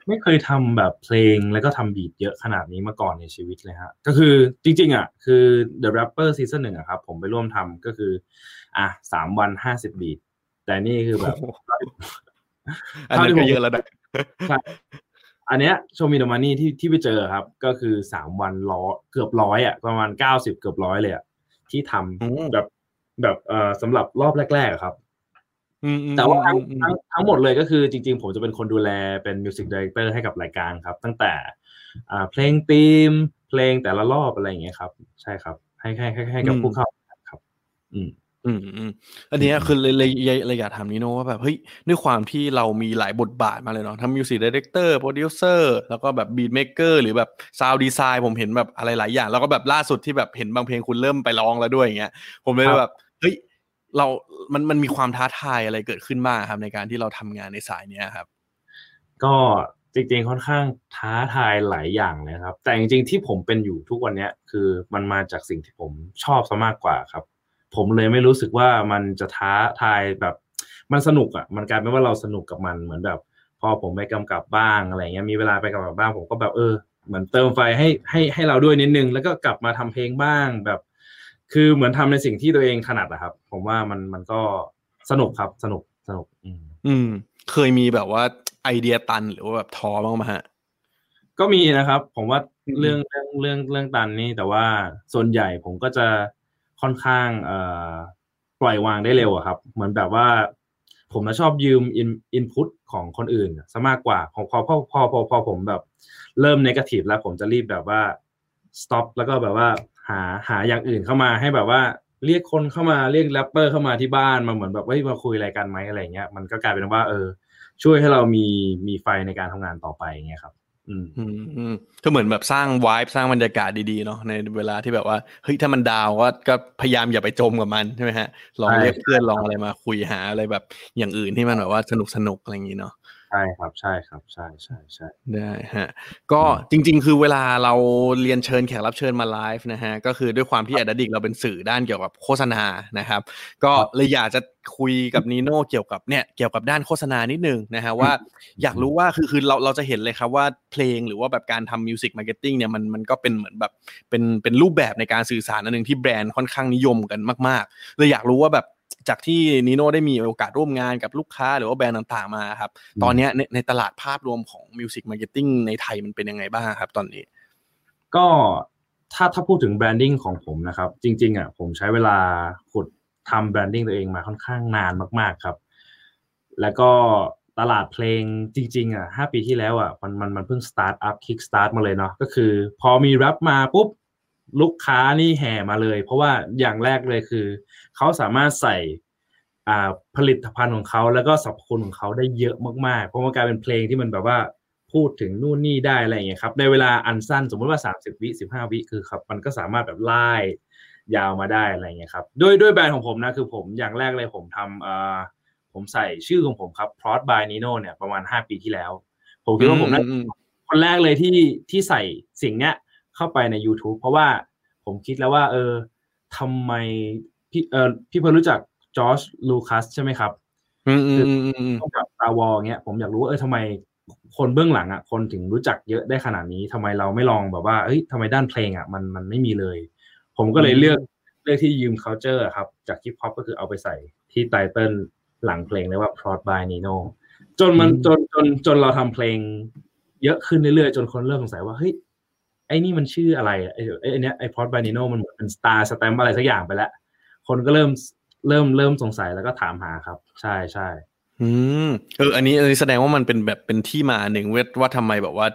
ไม่เคยทำแบบเพลงแล้วก็ทำบีทเยอะขนาดนี้มาก่อนในชีวิตเลยฮะ ก็คือจริง ๆ อะ คือ The Rapper Season หนึ่งอะครับ ผมไปร่วมทำก็คือ อะสามวันห้าสิบบีท แต่นี่คือแบบอันนั้นก็เยอะแล้วนะใช่อันเนี้ยโชมีดมานี่ที่ที่ไปเจอครับ ก็คือสามวันร้อยเกือบร้อยอะประมาณเก้าสิบเกือบร้อยเลยอะที่ทำอืมแบบแบบเอ่อสำหรับรอบแรกๆอะครับอืมอืม แต่ว่าทั้งอืมทั้งทั้งหมดเลยก็คือจริง ๆ ผมจะเป็นคนดูแลเป็น music director ให้กับรายการครับ ตั้งแต่อ่าเพลงธีม เพลงแต่ละรอบอะไรอย่างเงี้ยครับ ใช่ครับ ให้ให้ให้ให้กับผู้เข้าครับ อืมอืมอืมอันเนี้ยคือเลยเลยเลยเลยอยากถามนิโน่ว่าแบบเฮ้ยด้วยความที่เรามีหลายบทบาทมาเลยเนาะทั้ง music director โปรดิวเซอร์แล้วก็แบบ beat maker หรือแบบซาวดีไซน์ผมเห็นแบบอะไรหลายอย่าง แล้วก็แบบล่าสุดที่แบบเห็นบางเพลงคุณเริ่มไปร้องแล้วด้วยอย่างเงี้ยผมเลยครับแบบเฮ้ย เรา มัน มันมีความท้าทายอะไรเกิดขึ้นบ้างครับ ในการที่เราทำงานในสายเนี้ยครับ ก็จริงๆ ค่อนข้างท้าทายหลายอย่างเลยครับ แต่จริงๆ ที่ผมเป็นอยู่ทุกวันเนี้ย คือมันมาจากสิ่งที่ผมชอบซะมากกว่าครับ ผมเลยไม่รู้สึกว่ามันจะท้าทายแบบ มันสนุกอะ มันกลายเป็นว่าเราสนุกกับมันเหมือนแบบ พอผมไปกำกับบ้างอะไรเงี้ย มีเวลาไปกำกับบ้าง ผมก็แบบเออ เหมือนเติมไฟให้ให้ให้เราด้วยนิดนึง แล้วก็กลับมาทำเพลงบ้างแบบ คือเหมือนทำในสิ่งที่ตัวเองถนัดอะครับ ผมว่ามันมันก็สนุกครับสนุกสนุกอืมอืม เคยมีแบบว่าไอเดียตันหรือว่าแบบท้อบ้างไหมฮะ ก็มีนะครับ ผมว่าอืมเรื่องเรื่องเรื่องเรื่องตันนี่แต่ว่าส่วนใหญ่ผมก็จะค่อนข้างเอ่อปล่อยวางได้เร็วอะครับ เหมือนแบบว่า ผมจะชอบยืม in- input ของคนอื่นซะมากกว่าของพอพอพอพอพอผมแบบ เริ่ม negative แล้วผมจะรีบแบบว่า stop แล้วก็แบบว่า หาหาอย่างอื่นเข้ามาให้แบบว่าเรียกคนเข้ามาเรียกแรปเปอร์เข้ามาที่บ้านมาเหมือนแบบเฮ้ยมาคุยอะไรกันไหมอะไรเงี้ยมันก็กลายเป็นว่า เออ ช่วยให้เรามีมีไฟในการทำงานต่อไปเงี้ยครับอืมอืมอืมก็เหมือนแบบสร้างวายสร้างบรรยากาศดีๆเนาะในเวลาที่แบบว่าเฮ้ยถ้ามัน down ก็ก็พยายามอย่าไปจมกับมันใช่ไหมฮะลองเรียกเพื่อนลองอะไรมาคุยหาอะไรแบบอย่างอื่นที่มันแบบว่าสนุกสนุกอะไรอย่างนี้เนาะ ใช่ครับใช่ครับใช่ใช่ใช่ได้ฮะก็จริง ๆ คือเวลาเราเรียนเชิญแขกรับเชิญมาไลฟ์นะฮะก็คือด้วยความที่ Ad Addict เราเป็นสื่อด้านเกี่ยวกับโฆษณานะครับ ก็เลยอยากจะคุยกับนีโน่เกี่ยวกับเนี่ยเกี่ยวกับด้านโฆษณานิดนึงนะฮะว่าอยากรู้ว่าคือคือเราเราจะเห็นเลยครับว่าเพลงหรือว่าแบบการทำ music marketing เนี่ยมันมันก็เป็นเหมือนแบบเป็นเป็นรูปแบบในการสื่อสารอันหนึ่งที่แบรนด์ค่อนข้างนิยมกันมากๆเลยอยากรู้ว่าแบบ จากที่นีโน่ได้มีโอกาสร่วมงานกับลูกค้าหรือว่าแบรนด์ต่างๆมาครับ ตอนเนี้ยในในตลาดภาพรวมของ music marketing ในไทยมันเป็นยังไงบ้างครับตอนนี้ ก็ถ้าถ้าพูดถึง branding ของผมนะครับ จริง ๆอะผมใช้เวลาขุดทำ branding ตัวเองมาค่อนข้างนานมาก ๆครับ แล้วก็ตลาดเพลงจริงๆอะห้าปีที่แล้วอะมันมันมันเพิ่ง start up kick start มาเลยเนาะก็คือ พอมีแรปมาปุ๊บ ลูกค้านี่แห่มาเลย เพราะว่าอย่างแรกเลยคือ เขาสามารถใส่อ่าผลิตภัณฑ์ของเขาแล้วก็สรรพคุณของเขาได้เยอะมากๆ เพราะมันกลายเป็นเพลงที่มันแบบว่าพูดถึงนู่นนี่ได้อะไรอย่างเงี้ยครับในเวลาอันสั้นสมมติว่า 30 วิ 15 วิคือครับมันก็สามารถแบบไล่ยาวมาได้อะไรอย่างเงี้ยครับด้วยด้วยแบรนด์ของผมนะคือผมอย่างแรกเลยผมทำอ่าผมใส่ชื่อของผมครับ Prod by Nino เนี่ยประมาณ 5 ปีที่แล้ว ผมคิดว่าผมน่าอืมคนแรกเลยที่ที่ใส่สิ่งเนี้ย เข้าไปใน YouTube เพราะว่าผมคิดแล้วว่า เออทำไมพี่เออพี่เพิ่งรู้จักจอร์จลูคัสใช่ไหมครับอืมอืมอืมอืมอืมต้องกับตาวอเงี้ยผมอยากรู้ว่าเออทำไมคนเบื้องหลังอะคนถึงรู้จักเยอะได้ขนาดนี้ทำไมเราไม่ลองแบบว่าเอ้ยทำไมด้านเพลงอะมันมันไม่มีเลย ผมก็เลยเลือกเลือกที่ยืม culture อะครับ จากฮิปฮอปก็คือเอาไปใส่ที่ไตเติลหลังเพลงเลยว่า Prod by Nino จนมันจนจนจนเราทำเพลงเยอะขึ้นเรื่อยๆ จนคนเริ่มสงสัยว่าเฮ้ย ไอ้นี่มันชื่ออะไรอะไอ้ไอ้ไอ้เนี้ยไอ้ Prod by Nino มันเหมือนเป็น start stamp อะไรสักอย่างไปแล้ว คนก็เริ่มเริ่มเริ่มสงสัยแล้วก็ถามหาครับ ใช่ใช่อืมเอออันนี้อันนี้แสดงว่ามันเป็นแบบเป็นที่มาหนึ่งเวทว่าทำไมแบบว่า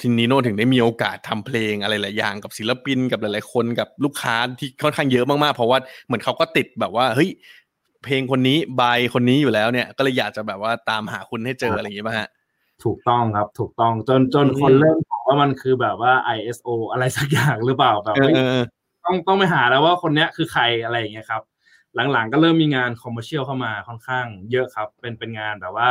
ที่นีโน่ถึงได้มีโอกาสทำเพลงอะไรหลายอย่างกับศิลปินกับหลาย ๆ คนกับลูกค้าที่ค่อนข้างเยอะมากๆ เพราะว่าเหมือนเขาก็ติดแบบว่าเฮ้ยเพลงคนนี้บายคนนี้อยู่แล้วเนี่ย ก็เลยอยากจะแบบว่าตามหาคุณให้เจออะไรอย่างงี้ป่ะฮะถูกต้องครับ ถูกต้องจนจนอืมคนเริ่มบอก ว่ามันคือแบบว่า ISO อะไรสักอย่างหรือเปล่าแบบเออเฮ้ยเออเออต้องต้องไปหาแล้วว่าคนเนี้ยคือใครอะไรอย่างเงี้ยครับ หลังๆก็เริ่มมีงานคอมเมอร์เชียลเข้ามาค่อนข้างเยอะครับ เป็นเป็นงานแบบว่า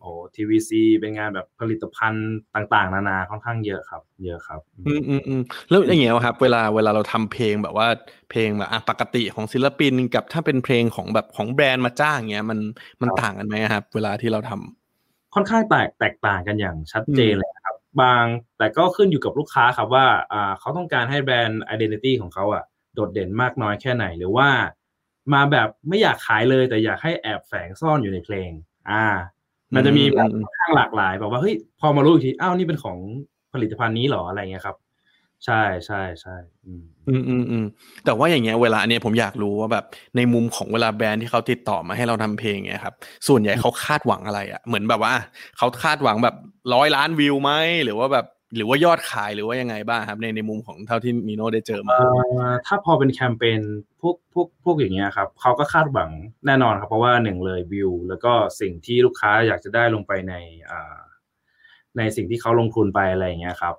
โอ้ทีวีซีเป็นงานแบบผลิตภัณฑ์ต่าง ๆ นานาค่อนข้างเยอะครับ เยอะครับ อืมอืมอืมแล้วอย่างเงี้ยครับ เวลาเวลาเราทำเพลงแบบว่าเพลงแบบอะปกติของศิลปินกับถ้าเป็นเพลงของแบบของแบรนด์มาจ้างเงี้ยมันมันต่างกันไหมครับ เวลาที่เราทำค่อนข้างแตกแตกต่างกันอย่างชัดเจนเลยนะครั บบางแต่ก็ขึ้นอยู่กับลูกค้าครับว่าอ่าเขาต้องการให้แบรนด์ identity ของเขาอะโดดเด่นมากน้อยแค่ไหนหรือว่า มาแบบไม่อยากขายเลยแต่อยากให้แอบแฝงซ่อนอยู่ในเพลง อ่า มันจะมีแบบอืมค่อนข้างหลากหลายแบบว่าเฮ้ยพอมารู้อีกทีอ้าวนี่เป็นของผลิตภัณฑ์นี้เหรออะไรเงี้ยครับ ใช่ใช่ใช่อืมอืมอืมอืมแต่ว่าอย่างเงี้ยเวลาเนี่ยผมอยากรู้ว่าแบบในมุมของเวลาแบรนด์ที่เขาติดต่อมาให้เราทำเพลงเงี้ยครับ ส่วนใหญ่เขาคาดหวังอะไรอะ่ะเหมือนแบบว่าเขาคาดหวังแบบร้อยล้านวิวไหมหรือว่าแบบหรือว่ายอดขายหรือว่ายังไงบ้างครับ ในในมุมของเท่าที่มีโน่ได้เจอมาเอ่อถ้าพอเป็นแคมเปญพวกพวกพวกอย่างเงี้ยครับเขาก็คาดหวังแน่นอนครับ เพราะว่าหนึ่งเลยวิว แล้วก็สิ่งที่ลูกค้าอยากจะได้ลงไปในอ่าในสิ่งที่เขาลงทุนไปอะไรอย่างเงี้ยครับ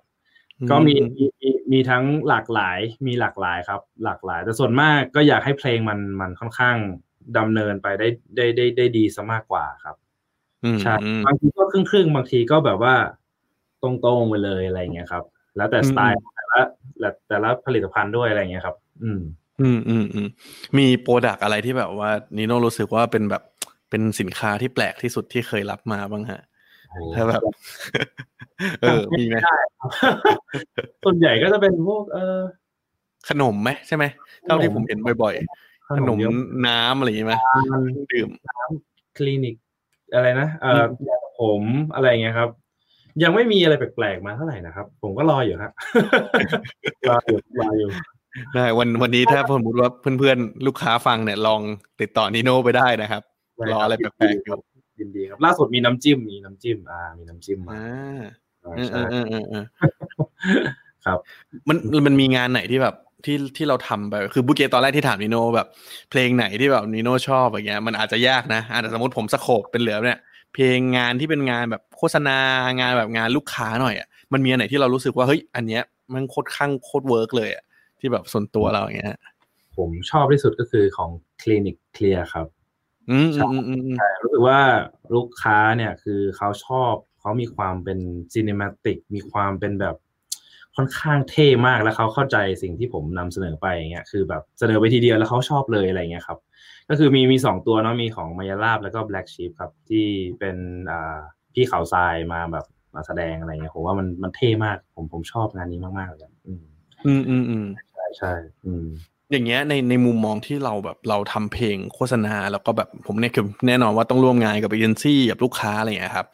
ก็มีมีมีมีทั้งหลากหลายมีหลากหลายครับ หลากหลาย แต่ส่วนมากก็อยากให้เพลงมันมันค่อนข้างดำเนินไปได้ได้ได้ได้ดีซะมากกว่าครับอืมใช่อืมบางทีก็ครึ่งครึ่งๆบางทีก็แบบว่าตรงๆไปเลยอะไรอย่างเงี้ยครับ แล้วแต่อืมสไตล์ของแต่ละแต่แต่ละผลิตภัณฑ์ด้วยอะไรอย่างเงี้ยครับ อืม อืมอืมอืมมีโปรดักอะไรที่แบบว่านิโน่รู้สึกว่าเป็นแบบเป็นสินค้าที่แปลกที่สุดที่เคยรับมาบ้างฮะ ถ้าแบบเออมีไหมส่วนใหญ่ก็จะเป็นพวกเออขนมไหมใช่ไหมเท่าที่ผมเห็นบ่อยๆ ขนมเยอะน้ำอะไรอย่างงี้ไหมมันดื่มคลินิกอะไรนะเอ่ออยาสระผมอะไรอย่างเงี้ยครับ ยังไม่มีอะไรแปลกๆมาเท่าไหร่นะครับ ผมก็รออยู่ฮะรออยู่รออยู่ได้วันวันนี้ถ้าสมมติว่าเพื่อนๆ ลูกค้าฟังเนี่ยลองติดต่อนิโน่ไปได้นะครับ รออะไรแปลกๆอยู่ ยินดีครับ ล่าสุดมีน้ำจิ้ม มีน้ำจิ้ม อ่า มีน้ำจิ้มมาอ่าอ่าเออใช่เออเออเออครับ มันมันมีงานไหนที่แบบที่ที่เราทำไปคือบุเกตตอนแรกที่ถามนิโน่แบบ เพลงไหนที่แบบนิโน่ชอบอย่างเงี้ยมันอาจจะยากนะอาจจะสมมติผมสโคบเป็นเหลือเนี่ย เพลงงานที่เป็นงานแบบโฆษณางานแบบงานลูกค้าหน่อยอะมันมีอันไหนที่เรารู้สึกว่าเฮ้ยอันเนี้ยมันโคตรข้างโคตร work เลยอะที่แบบส่วนตัวเราอย่างเงี้ยผมชอบที่สุดก็คือของ Clinic Clear ครับ อืมอืมอืมอืมใช่รู้สึกว่าลูกค้าเนี่ยคือเขาชอบเขามีความเป็น cinematic มีความเป็นแบบค่อนข้างเท่มากแล้วเขาเข้าใจสิ่งที่ผมนำเสนอไปอย่างเงี้ยคือแบบเสนอไปทีเดียวแล้วเขาชอบเลยอะไรเงี้ยครับ ก็คือมีมีสองตัวเนาะมีของ Maiyarap แล้วก็ Black Sheep ครับ ที่เป็นอ่าพี่เขาทรายมาแบบมาแสดงอะไรเงี้ยผมว่ามันมันเท่มากผมผมชอบงานนี้มากๆเลยครับอืมอืมอืมอืมใช่ใช่อืม อย่างเงี้ยในในมุมมองที่เราแบบเราทำเพลงโฆษณา แล้วก็แบบผมเนี่ยคือแน่นอนว่าต้องร่วมงานกับเอเจนซี่กับลูกค้าอะไรอย่างเงี้ยครับ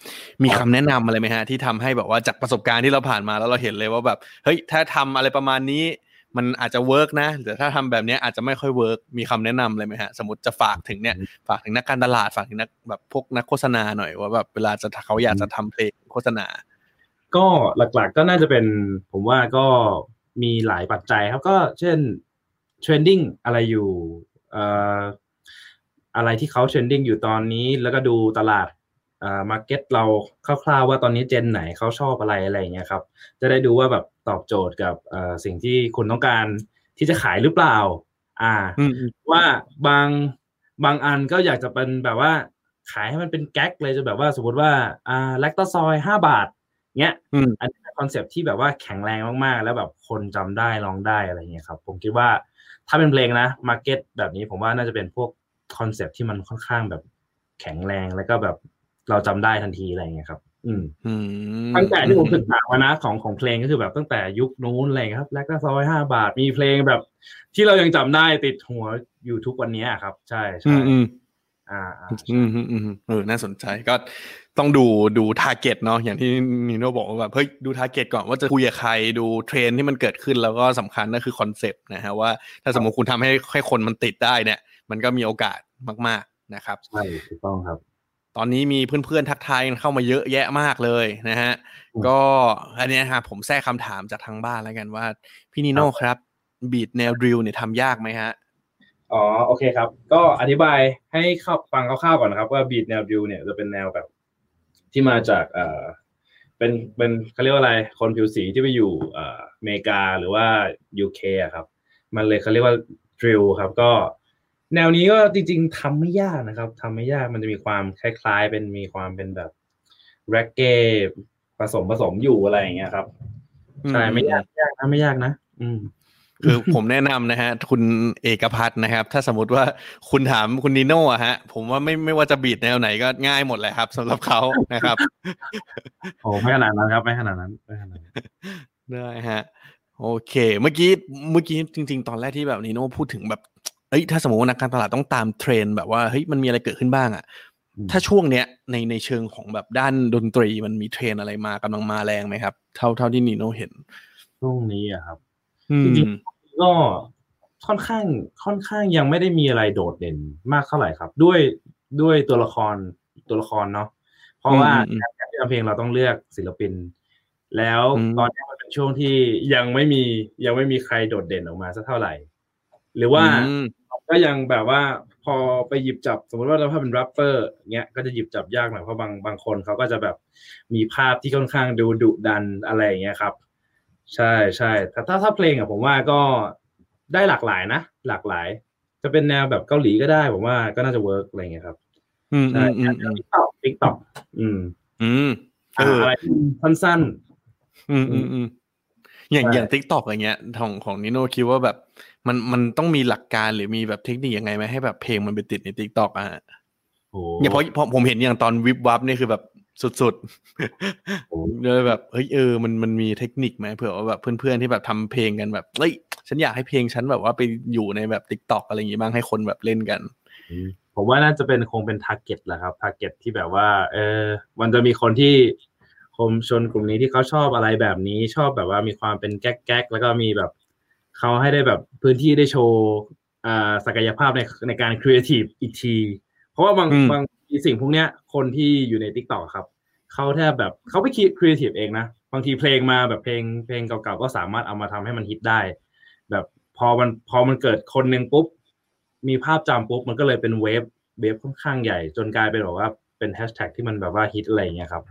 มีคำแนะนำอะไรไหมฮะที่ทำให้แบบว่าจากประสบการณ์ที่เราผ่านมาแล้วเราเห็นเลยว่าแบบเฮ้ยถ้าทำอะไรประมาณนี้ มันอาจจะ work นะแต่ถ้าทำแบบเนี้ยอาจจะไม่ค่อย work มีคำแนะนำเลยไหมฮะสมมติจะฝากถึงเนี่ยฝากถึงนักการตลาดฝากถึงนักแบบพวกนักโฆษณาหน่อยว่าแบบเวลาจะเขาอยากจะทำเพลงโฆษณา ก็หลักๆก็น่าจะเป็นผมว่าก็มีหลายปัจจัยครับก็เช่น trending อะไรอยู่เอ่ออะไรที่เขา trending อยู่ตอนนี้ แล้วก็ดูตลาดเอ่อ market เราคร่าวๆว่าตอนนี้ gen ไหนเขาชอบอะไรอะไรอย่างเงี้ยครับ จะได้ดูว่าแบบตอบโจทย์กับเอ่อสิ่งที่คุณต้องการที่จะขายหรือเปล่า อ่าอืมอืมว่าบางบางอันก็อยากจะเป็นแบบว่าขายให้มันเป็นแก๊กเลยจะแบบว่าสมมติว่าอ่าแลคตาซอยห้าบาทเงี้ยอืมอันนี้เป็น concept ที่แบบว่าแข็งแรงมากๆ แล้วแบบคนจำได้ร้องได้อะไรเงี้ยครับ ผมคิดว่า ถ้าเป็นเพลงนะ market แบบนี้ผมว่าน่าจะเป็นพวก concept ที่มันค่อนข้างแบบแข็งแรงแล้วก็แบบเราจำได้ทันทีอะไรเงี้ยครับอืมอืมตั้งแต่ที่ผมศึกษามานะของของเพลงก็คือแบบตั้งแต่ยุคนู้นอะไรเงี้ยครับแลคตาซอยห้าบาทมีเพลงแบบ ที่เรายังจำได้ติดหัวอยู่ทุกวันนี้อะครับ ใช่อืใช่มอืมอ่าอ่าอืมอืมอืมเออน่าสนใจก็ต้องดูดู target เนาะอย่างที่นิโน่บอกว่าแบบเฮ้ยดู target ก่อนว่าจะคุยกับใครดูเทรนด์ที่มันเกิดขึ้นแล้วก็สำคัญก็คือ concept นะฮะว่าถ้าสมมติคุณทำให้ให้คนมันติดได้เนี่ย มันก็มีโอกาสมากๆนะครับใช่ถูกต้องครับ ตอนนี้มีเพื่อนๆทักทายกันเข้ามาเยอะแยะมากเลยนะฮะอืมก็อันเนี้ยฮะผมแทรกคำถามจากทางบ้านแล้วกันว่าพี่นิโน่ครับ beat แนว drill เนี่ยทำยากไหมฮะอ๋อโอเคครับ ก็อธิบายให้เขาฟังคร่าวๆก่อนนะครับ ว่า beat แนว drill เนี่ยจะเป็นแนวแบบ ที่มาจากเอ่อเป็นเป็นเขาเรียกว่าอะไร คนผิวสีที่ไปอยู่เอ่ออเมริกาหรือว่า UK อะครับ มันเลยเขาเรียกว่า drill ครับก็แนวนี้ก็จริง ๆทำไม่ยากนะครับทำไม่ยากมันจะมีความคล้ายๆ เป็นมีความเป็นแบบแร็กเก้ผสมผสมอยู่อะไรอย่างเงี้ยครับใช่ไม่ยากไม่ยากนะไม่ยากนะ อืม คือผมแนะนำนะฮะ คุณเอกพัฒน์นะครับ ถ้าสมมติว่าคุณถามคุณนิโน่อะฮะ ผมว่าไม่ไม่ว่าจะบีดแนวไหนก็ง่ายหมดเลยครับสำหรับเขานะครับโอ้ไม่ขนาดนั้นครับ ไม่ขนาดนั้นไม่ขนาดนั้นได้ฮะ โอเค เมื่อกี้เมื่อกี้จริง ๆ ตอนแรกที่แบบนิโน่พูดถึงแบบเอ้ยถ้าสมมติว่านักการตลาดต้องตามเทรนด์แบบว่าเฮ้ยมันมีอะไรเกิดขึ้นบ้างอะอืมถ้าช่วงเนี้ยในในเชิงของแบบด้านดนตรีมันมีเทรนด์อะไรมากำลังมาแรงไหมครับ เท่าเท่าที่นิโน่เห็นช่วงนี้อะครับอื จริงมก็ค่อนข้างค่อนข้างยังไม่ได้มีอะไรโดดเด่นมากเท่าไหร่ครับ ด้วยด้วยตัวละครตัวละครเนาะเพราะว่าอืมอืมการที่ทำเพลงเราต้องเลือกศิลปิน แล้วอืมตอนนี้มันเป็นช่วงที่ยังไม่มียังไม่มีใครโดดเด่นออกมาสักเท่าไหร่ หรือว่าอืมก็ยังแบบว่าพอไปหยิบจับสมมติว่าเราถ้าเป็นแรปเปอร์เงี้ยก็จะหยิบจับยากหน่อยเพราะบางบางคนเขาก็จะแบบมีภาพที่ค่อนข้างดูดุดันอะไรอย่างเงี้ยครับ ใช่ใช่แต่ถ้าถ้าเพลงอะผมว่าก็ได้หลากหลายนะหลากหลาย จะเป็นแนวแบบเกาหลีก็ได้ ผมว่าก็น่าจะ work อะไรเงี้ยครับอืมอืใช่มอืมอืม TikTok TikTok อืม อืมเอออะไรสั้นอืมอืมอืมอย่างใช่อย่าง TikTok อะไรเงี้ยของของนิโน่คิดว่าแบบ มันมันต้องมีหลักการหรือมีแบบเทคนิคยังไงไหมให้แบบเพลงมันไปติดใน TikTok อะๆโอ้อย่างเพราะเพราะผมเห็นอย่างตอนวิบวับนี่คือแบบ สุดโอ้ๆเลยแบบเฮ้ยเออมันมันมีเทคนิคไหมเผื่อว่าแบบเพื่อนๆที่แบบทำเพลงกันแบบเฮ้ยฉันอยากให้เพลงฉันแบบว่าไปอยู่ในแบบ TikTok อะไรอย่างงี้บ้างให้คนแบบเล่นกันผมว่าน่าจะเป็นคงเป็น target แหละครับ target ที่แบบว่า เออมันจะมีคนที่คมชนกลุ่มนี้ที่เขาชอบอะไรแบบนี้ชอบแบบว่ามีความเป็นแก๊กแก๊กแล้วก็มีแบบเขาให้ได้แบบพื้นที่ได้โชว์อ่าศักยภาพในในการครีเอทีฟอีกที เพราะว่าบางอืมบาง ทีสิ่งพวกเนี้ยคนที่อยู่ใน TikTok ครับเขาแทบแบบเขาไปคิดครีเอทีฟเองนะบางทีเพลงมาแบบเพลงเพลงเก่าๆก็สามารถเอามาทำให้มันฮิตได้ แบบพอมันพอมันเกิดคนหนึ่งปุ๊บมีภาพจำปุ๊บมันก็เลยเป็น waveเวฟค่อนข้างใหญ่ จนกลายเป็นแบบว่าเป็นแฮชแท็กที่มันแบบว่าฮิตอะไรอย่างเงี้ยครับ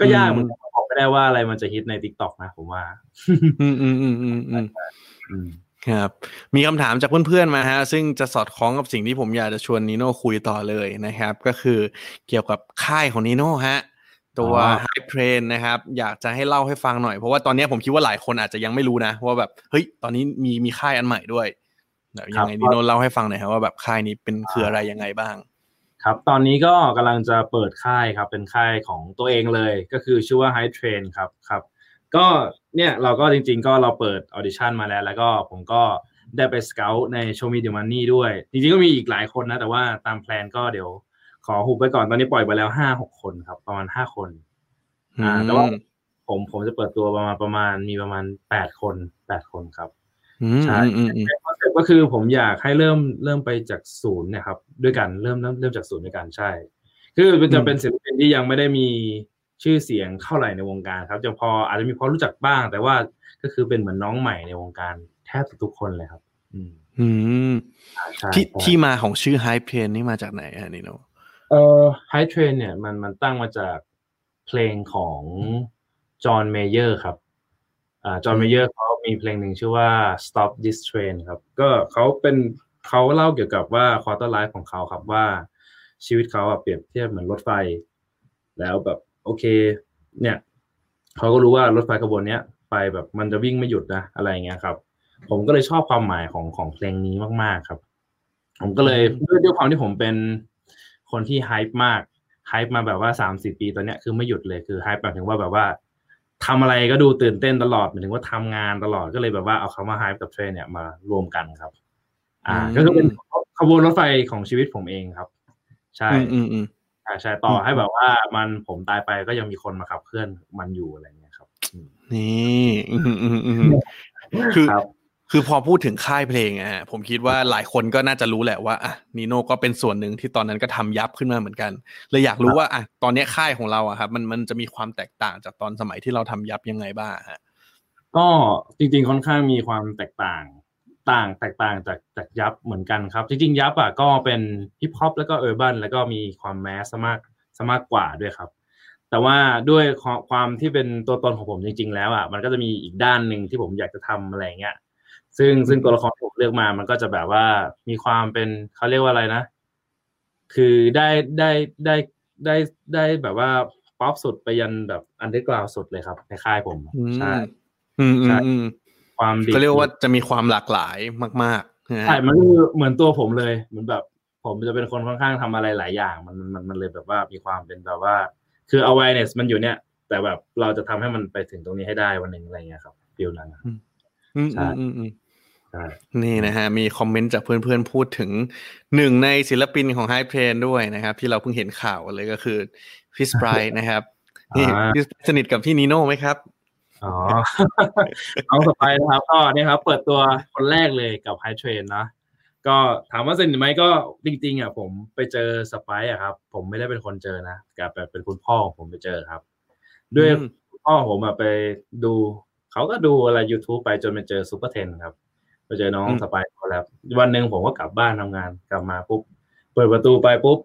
ก็ยากอืมมันบอกไม่ได้ว่าอะไรมันจะฮิตใน t ิ k t o k นะผมว่า อืมอืมอืมอืมอืมอืม ครับ มีคำถามจากเพื่อนๆมาฮะ ซึ่งจะสอดคล้องกับสิ่งที่ผมอยากจะชวนนิโน่คุยต่อเลยนะครับ ก็คือเกี่ยวกับค่ายของนิโน่ฮะ ตัวอ๋อ High p r a i n นะครับ อยากจะให้เล่าให้ฟังหน่อย เพราะว่าตอนนี้ผมคิดว่าหลายคนอาจจะยังไม่รู้นะ ว่าแบบ เฮ้ย ตอนนี้มีมีค่ายอันใหม่ด้วยแบบยังไงนิโน่เล่าให้ฟังหน่อยครับว่าแบบค่ายนี้เป็นคืออะไรยังไงบ้าง ครับ ตอนนี้ก็กำลังจะเปิดค่ายครับ เป็นค่ายของตัวเองเลย ก็คือชื่อว่า High Train ครับ ครับ ก็เนี่ยเราก็จริง ๆ ก็เราเปิด audition มาแล้ว แล้วก็ผมก็ได้ไป scout ใน Show Me The Money ด้วย จริงๆก็มีอีกหลายคนนะ แต่ว่าตาม plan ก็เดี๋ยว ขอหุบไปก่อนตอนนี้ปล่อยไปแล้วห้าหกคนครับ ประมาณห้าคน อ่าแต่ว่าผมผมจะเปิดตัวประมาณประมาณมีประมาณแปดคนแปดคนครับอืมใช่อืมอืมคอนเซ็ปต์ก็คือผมอยากให้เริ่มเริ่มไปจากศูนย์เนะครับ ด้วยกันเริ่มเริ่มเริ่มจากศูนย์ด้วยกันใช่ คือมันจะเป็นศิลปินที่ยังไม่ได้มี ชื่อเสียงเท่าไหร่ในวงการครับจะพออาจจะมีพอรู้จักบ้าง แต่ว่าก็คือเป็นเหมือนน้องใหม่ในวงการแทบทุกคนเลยครับ อืมอืมใช่ที่ใช่ที่มาของชื่อ High p r a i n นี่มาจากไหนฮะนิโน่เอ่อ High Train เนี่ยมันมันตั้งมาจากเพลงของ John Mayer ครับอ่า John Mayer เขามีเพลงหนึ่งชื่อว่า Stop This Train ครับ ก็เขาเป็นเขาเล่าเกี่ยวกับว่า quarter life ของเขาครับว่าชีวิตเขาอะเปรียบเทียบเหมือนรถไฟ แล้วแบบ โอเค เนี่ยเขาก็รู้ว่ารถไฟขบวนเนี้ยไปแบบมันจะวิ่งไม่หยุดนะอะไรอย่างเงี้ยครับ ผมก็เลยชอบความหมายของของเพลงนี้มากๆครับ ผมก็เลยด้วยด้วยความที่ผมเป็นคนที่ hype มาก hype มาแบบว่าสามสี่ปีตอนเนี้ยคือไม่หยุดเลยคือ hype แบบถึงว่าแบบว่าทำอะไรก็ดูตื่นเต้นตลอดหมายถึงว่าทำงานตลอดก็เลยแบบว่าเอาคำว่า hype กับ train เนี่ยมารวมกันครับ อ่า ก็คือเป็นขบวนรถไฟของชีวิตผมเองครับ ใช่ อืมอืมอืม ใช่ใช่ต่อให้แบบว่ามันผมตายไปก็ยังมีคนมาขับเคลื่อนมันอยู่อะไรเงี้ยครับอืมนี่อืมอืมอืมคือครับคือพอพูดถึงค่ายเพลงอะฮะผมคิดว่าหลายคนก็น่าจะรู้แหละว่าอะนีโน่ก็เป็นส่วนหนึ่งที่ตอนนั้นก็ทำ YUPP ขึ้นมาเหมือนกันเลยอยากรู้ว่าอะตอนเนี้ยค่ายของเราอะครับมันมันจะมีความแตกต่างจากตอนสมัยที่เราทำยับยังไงบ้างฮะก็จริงๆค่อนข้างมีความแตกต่าง ต่างแตกต่างจากจากยับเหมือนกันครับ จริงๆ ยับอะก็เป็นฮิปฮอปแล้วก็เออร์บันแล้วก็มีความแมสซะมากซะมากกว่าด้วยครับ แต่ว่าด้วยความความที่เป็นตัวตนของผมจริง ๆ แล้วอะมันก็จะมีอีกด้านหนึ่งที่ผมอยากจะทำอะไรเงี้ยซึ่งซึ่งตัวละครที่ผมเลือกมามันก็จะแบบว่ามีความเป็นเขาเรียกว่าอะไรนะ คือได้ได้ได้ได้ได้แบบว่าป๊อปสุดไปยันแบบ underground สุดเลยครับในค่ายผมอืมใช่อืมอืใช่มอืม ความดีก็เรียกว่าจะมีความหลากหลายมากๆนะฮะใช่มันคือเหมือนตัวผมเลยเหมือนแบบ ผมจะเป็นคนค่อนข้างทำอะไรหลายอย่าง มันมันมันเลยแบบว่ามีความเป็นแบบว่า คือ awareness มันอยู่เนี่ย แต่แบบเราจะทำให้มันไปถึงตรงนี้ให้ได้วันหนึ่งอะไรเงี้ยครับ feel นั้นนะอืมใช่อืมอืมใช่นี่นะฮะมีคอมเมนต์จากเพื่อนๆพูดถึงหนึ่งในศิลปินของ High p r a i n ด้วยนะครับ ที่เราเพิ่งเห็นข่าวกันเลยก็คือพี่ SPRITE นะครับนี่พี่สนิทกับพี่นีโน่ไหมครับ อ๋อน้อง SPRITE นะครับ ก็เนี่ยครับ เปิดตัวคนแรกเลยกับ Hype Train นะก็ถามว่าสนิทไหมก็จริงๆอะผมไปเจอ SPRITE อะครับ ผมไม่ได้เป็นคนเจอนะกับแบบเป็นคุณพ่อของผมไปเจอครับ ด้วยอืมคุณพ่อผมอะไปดูเขาก็ดูอะไร YouTube ไปจนไปเจอซูเปอร์เทนครับไปเจอน้องสไปร์เขาแล้ววันหนึ่งผมก็กลับบ้านทำงานกลับมาปุ๊บเปิดประตูไปปุ๊บ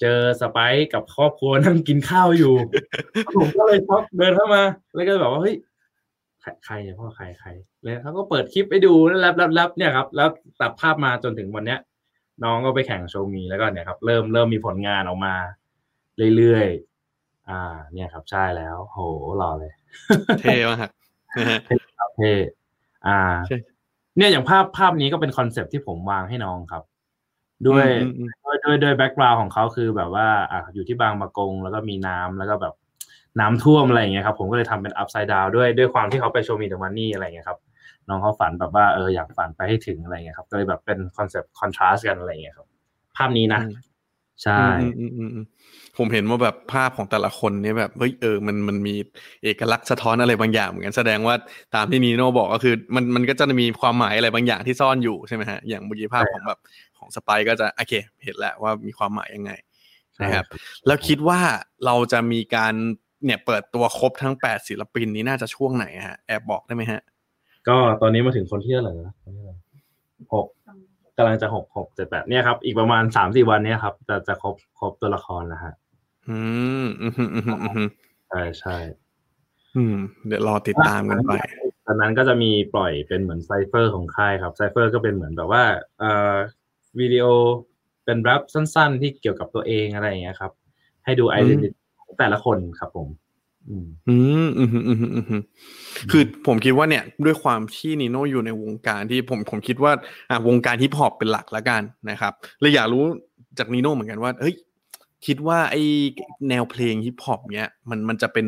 เจอสไปร์กับครอบครัวนั่งกินข้าวอยู่ผมก็เลยช็อกเดินเข้ามา แล้วก็แบบว่าเฮ้ย ใครใครเนี่ยพ่อใครใครแล้วเขาก็เปิดคลิปไปดูแล้วรับรับรับเนี่ยครับ แล้วตัดภาพมาจนถึงวันเนี้ย น้องก็ไปแข่งโชว์มีแล้วก็เนี่ยครับ เริ่มเริ่มมีผลงานออกมาเรื่อยๆอ่า เนี่ยครับใช่แล้ว โหหล่อเลย เท่มากนะฮะครับเท่อ่าใช่เนี่ยอย่างภาพภาพนี้ก็เป็นคอนเซปต์ที่ผมวางให้น้องครับ ด้วยอืมอืมด้วยด้วยด้วย background ของเขาคือแบบว่า อะอยู่ที่บางปะกง แล้วก็มีน้ำแล้วก็แบบ น้ำท่วมอะไรอย่างเงี้ยครับผมก็เลยทำเป็น upside down ด้วยด้วยความที่เขาไป Show Me The Money อะไรอย่างเงี้ยครับน้องเขาฝันแบบว่าเอออยากฝันไปให้ถึงอะไรอย่างเงี้ยครับก็เลยแบบเป็นคอนเซปต์ contrast กันอะไรอย่างเงี้ยครับ ภาพนี้นะอืมใช่อืมอืมอืมอืมผมเห็นว่าแบบภาพของแต่ละคนเนี่ยแบบเฮ้ยเออมันมันมีเอกลักษณ์สะท้อนอะไรบางอย่างเหมือนกันแสดงว่าตามที่นีโน่บอกก็คือ มันมันก็จะมีความหมายอะไรบางอย่างที่ซ่อนอยู่ใช่ไหมฮะอย่างเมื่อกี้ภาพของแบบของสไปก็จะโอเค เห็นแล้วว่ามีความหมายยังไงนะครับ แล้วคิดว่าเราจะมีการ เนี่ยเปิดตัวครบทั้งแปดศิลปินนี้น่าจะช่วงไหนฮะ แอบบอกได้ไหมฮะ ก็ตอนนี้มาถึงคนที่เท่าไหร่นะคนที่เท่าไหร่หกกำลังจะหกหกเจ็ดแปดเนี่ยครับ อีกประมาณสามสี่วันเนี้ยครับ จะจะครบครบตัวละครแล้วฮะอืมอืมอืมอืมอืมอืมใช่ใช่อืม เดี๋ยวรอติดตามกันไปตอนนั้นก็จะมีปล่อยเป็นเหมือน cypher ของค่ายครับ cypher ก็เป็นเหมือนแบบว่าเอ่อวิดีโอเป็นแร็ปสั้นๆ ที่เกี่ยวกับตัวเองอะไรอย่างเงี้ยครับ ให้ดูไอดีนิตี้ของ แต่ละคนครับผมอืมอืมอืมอืมอืมอืมอืมคือผมคิดว่าเนี่ยด้วยความที่นีโน่อยู่ในวงการที่ผมผมคิดว่า อะวงการฮิปฮอปเป็นหลักแล้วกันนะครับเลยอยากรู้จากนีโน่เหมือนกันว่าเฮ้ยคิดว่าไอ้แนวเพลงฮิปฮอปเนี้ยมันมันจะเป็น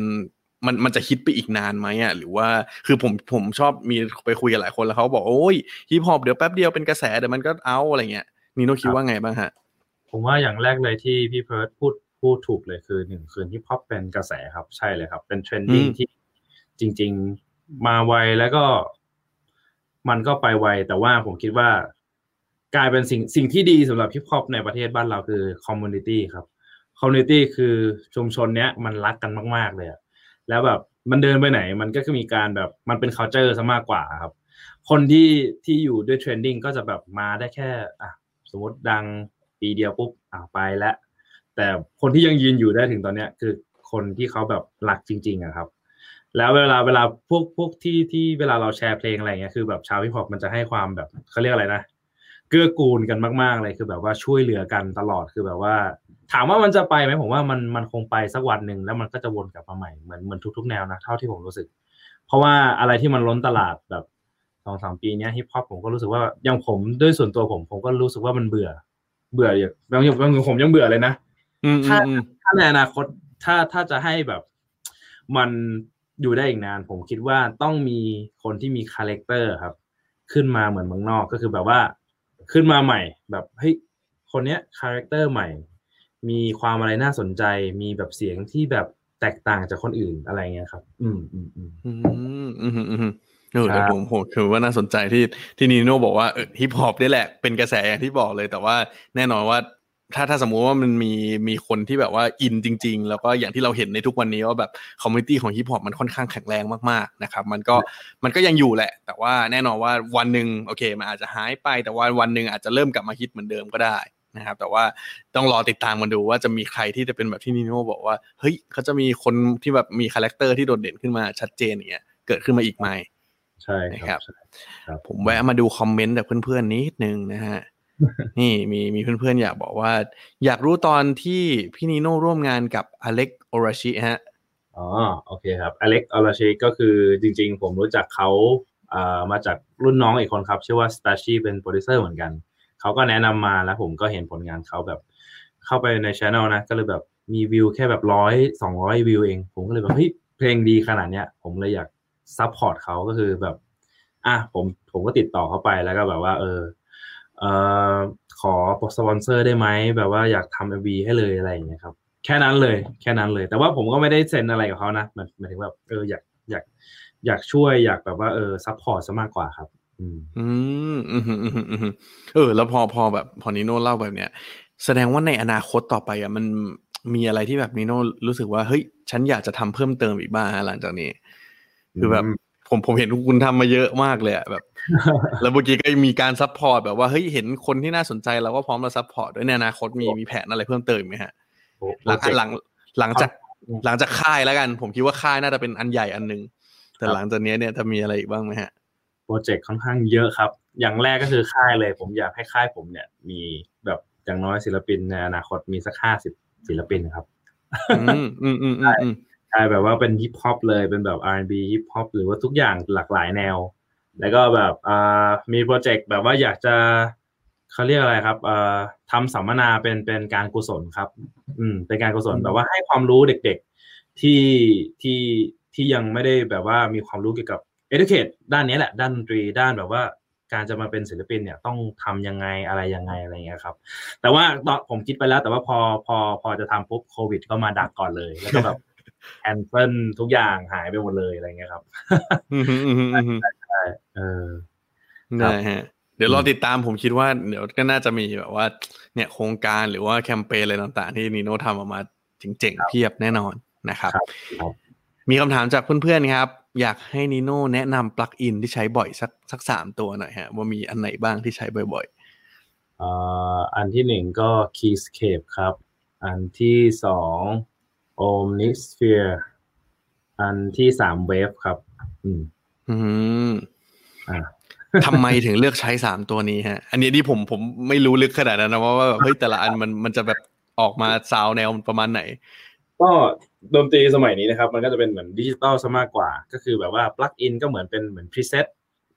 มันมันจะฮิตไปอีกนานไหมอะหรือว่าคือผมผมชอบมีไปคุยกับหลายคนแล้วเขาบอกโอ้ยฮิปฮอปเดี๋ยวแป๊บเดียวเป็นกระแสเดี๋ยวมันก็เอาอะไรเงี้ยนีโน่คิดว่าไงบ้างฮะ ผมว่าอย่างแรกเลยที่พี่เพิร์ดพูด พูดถูกเลยคือหนึ่งคือฮิปฮอปเป็นกระแสครับ ใช่เลยครับ เป็น trending อืมที่จริง ๆมาไวแล้วก็ มันก็ไปไว แต่ว่าผมคิดว่า กลายเป็นสิ่งสิ่งที่ดีสำหรับฮิปฮอปในประเทศบ้านเราคือ community ครับ community คือชุมชนเนี้ยมันรักกันมาก ๆ เลยอะแล้วแบบมันเดินไปไหน มันก็มีการแบบมันเป็น culture ซะมากกว่าครับ คนที่ที่อยู่ด้วย trending ก็จะแบบมาได้แค่ อะ สมมติดังปีเดียวปุ๊บอะไปแล้ว แต่คนที่ยังยืนอยู่ได้ถึงตอนเนี้ยคือคนที่เขาแบบหลักจริงๆอะครับ แล้วเวลาเวลาพวกพวกที่ที่เวลาเราแชร์เพลงอะไรเงี้ยคือแบบชาวฮิปฮอปมันจะให้ความแบบเขาเรียกอะไรนะเกื้อกูลกันมากๆเลยคือแบบว่าช่วยเหลือกันตลอดคือแบบว่า ถามว่ามันจะไปไหมผมว่ามันมันคงไปสักวันหนึ่งแล้วมันก็จะวนกลับมาใหม่เหมือนเหมือนทุกๆแนวนะเท่าที่ผมรู้สึก เพราะว่าอะไรที่มันล้นตลาดแบบสองสามปีนี้ฮิปฮอปผมก็รู้สึกว่าอย่างผมด้วยส่วนตัวผมผมก็รู้สึกว่ามันเบื่อ เบื่ออย่างบางอย่างอย่างผมยังเบื่อเลยนะ ถ้ามอืมถ้าในอนาคตถ้าถ้าจะให้แบบ มันอยู่ได้อีกนาน ผมคิดว่าต้องมีคนที่มีคาแรคเตอร์ครับ ขึ้นมาเหมือนเมืองนอกก็คือแบบว่า ขึ้นมาใหม่ แบบเฮ้ยคนเนี้ยคาแรคเตอร์ใหม่ มีความอะไรน่าสนใจ มีแบบเสียงที่แบบแตกต่างจากคนอื่นอะไรเงี้ยครับ อืมอืมอืมอืมอืมอืมอืมเออครับแต่ผมผมคือว่าน่าสนใจที่ที่นีโน่บอกว่าเออฮิปฮอปนี่แหละเป็นกระแสอย่างที่บอกเลย แต่ว่าแน่นอนว่า ถ้าถ้าสมมุติว่ามันมีมีคนที่แบบว่าอินจริง ๆ แล้วก็อย่างที่เราเห็นในทุกวันนี้ว่าแบบ community ของฮิปฮอปมันค่อนข้างแข็งแรงมากๆนะครับมันก็มันก็ยังอยู่แหละ แต่ว่าแน่นอนว่าวันหนึ่งโอเค มันอาจจะหายไปแต่ว่าวันหนึ่งอาจจะเริ่มกลับมาฮิตเหมือนเดิมก็ได้นะครับแต่ว่าต้องรอติดตามกันดูว่าจะมีใครที่จะเป็นแบบที่นีโน่บอกว่าเฮ้ยเขาจะมีคนที่แบบมีคาแรคเตอร์ที่โดดเด่นขึ้นมาชัดเจนอย่างเงี้ยเกิดขึ้นมาอีกไหมใช่คนะครัรับบใช่ครับ ผมแวะมาดูคอมเมนต์จากเพื่อนๆนิดนึงนะฮะ นี่มีมีเพื่อนๆ อยากบอกว่า อยากรู้ตอนที่พี่นีโน่ร่วมงานกับอเล็กโอราชิฮะอ๋อโอเคครับอเล็กอลาชิก็คือจริง ๆ ผมรู้จักเขาอ่ามาจากรุ่นน้องอีกคนครับ ชื่อว่าสตาชีเป็นโปรดิวเซอร์เหมือนกัน เขาก็แนะนำมาแล้วผมก็เห็นผลงานเขาแบบ เข้าไปในช anel นะ ก็เลยแบบมีวิวแค่แบบร้อยสองร้อยวิวเอง ผมก็เลยแบบเฮ้ยเพลงดีขนาดเนี้ย ผมเลยอยาก support เขาก็คือแบบ อะผมผมก็ติดต่อเขาไปแล้วก็แบบว่า เออ อ่อขอสปอนเซอร์ได้ไหมแบบว่าอยากทำ MV ให้เลยอะไรอย่างเงี้ยครับ แค่นั้นเลยแค่นั้นเลย แต่ว่าผมก็ไม่ได้เซ็นอะไรกับเขานะหมายหมายถึงแบบเอออยากอยากอยากช่วยอยากแบบว่าเออ support ซะมากกว่าครับอืมอืมอืมอืมอืมอืมเออ แล้วพอพอแบบพอนีโน่เล่าแบบเนี้ย แสดงว่าในอนาคตต่อไปอะมันมีอะไรที่แบบนิโน่รู้สึกว่าเฮ้ยฉันอยากจะทำเพิ่มเติมอีกบ้างฮะหลังจากนี้ คือแบบอืมผมผมเห็นคุณทำมาเยอะมากเลยอะแบบ แล้วเมื่อกี้ก็มีการ support แบบว่าเฮ้ยเห็นคนที่น่าสนใจเราก็พร้อมมา support ด้วยในอนาคตมีมีแผนอะไรเพิ่มเติมอีกไหมฮะโอ้หลัง project หลังหลังจากอืมหลังจากค่ายแล้วกัน ผมคิดว่าค่ายน่าจะเป็นอันใหญ่อันหนึงแต่ครับหลังจากนี้เนี่ยจะมีอะไรอีกบ้างไหมฮะ project ค่อนข้างเยอะครับ อย่างแรกก็คือค่ายเลย ผมอยากให้ค่ายผมเนี่ย มีแบบอย่างน้อยศิลปินในอนาคตมีสักห้าสิบศิลปินครับอืมอืมอืมอืมอืมใช่แบบว่าเป็นฮิปฮอปเลยเป็นแบบ R&B ฮิปฮอปหรือว่าทุกอย่างหลากหลายแนว แล้วก็แบบอ่ามีโปรเจกต์แบบว่าอยากจะเขาเรียกอะไรครับอ่าทำสัมมนาเป็นเป็นการกุศลครับ อืม เป็นการกุศลแบบว่าให้ความรู้เด็กๆที่ที่ที่ยังไม่ได้แบบว่ามีความรู้เกี่ยวกับ educate ด้านนี้แหละ ด้านดนตรีด้านแบบว่าการจะมาเป็นศิลปินเนี่ยต้องทำยังไงอะไรยังไงอะไรเงี้ยครับ แต่ว่าตอนผมคิดไปแล้วแต่ว่าพอพอพอจะทำปุ๊บโควิด ก็มาดักก่อนเลย แล้วก็แบบแคนเซิลทุกอย่างหายไปหมดเลยอะไรเงี้ยครับ อืมอืมอืมอืมเออได้ฮะเดี๋ยวรอติดตามผมคิดว่าเดี๋ยวก็น่าจะมีแบบว่า เนี่ยโครงการหรือว่าแคมเปญอะไรต่างๆ ที่นีโน่ทำออกมาเจ๋งๆเพียบแน่นอนนะครับครับครับมีคำถามจากเพื่อนๆครับ อยากให้นิโน่แนะนำปลั๊กอินที่ใช้บ่อยสักสักสามตัวหน่อยฮะว่ามีอันไหนบ้างที่ใช้บ่อยเอ่ออันที่หนึ่งก็ Keyscape ครับ อันที่สอง Omnisphere อันที่สาม Wave ครับ อืมๆ อืมอ่าทำไมถึงเลือกใช้สามตัวนี้ฮะ อันนี้ที่ผมผมไม่รู้ลึกขนาดนั้นนะว่าว่าแบบเฮ้ยแต่ละอันมันมันจะแบบออกมาซาวแนวประมาณไหน ก็ดนตรีสมัยนี้นะครับ มันก็จะเป็นเหมือนดิจิตอลซะมากกว่า ก็คือแบบว่า plug-in ก็เหมือนเป็นเหมือน preset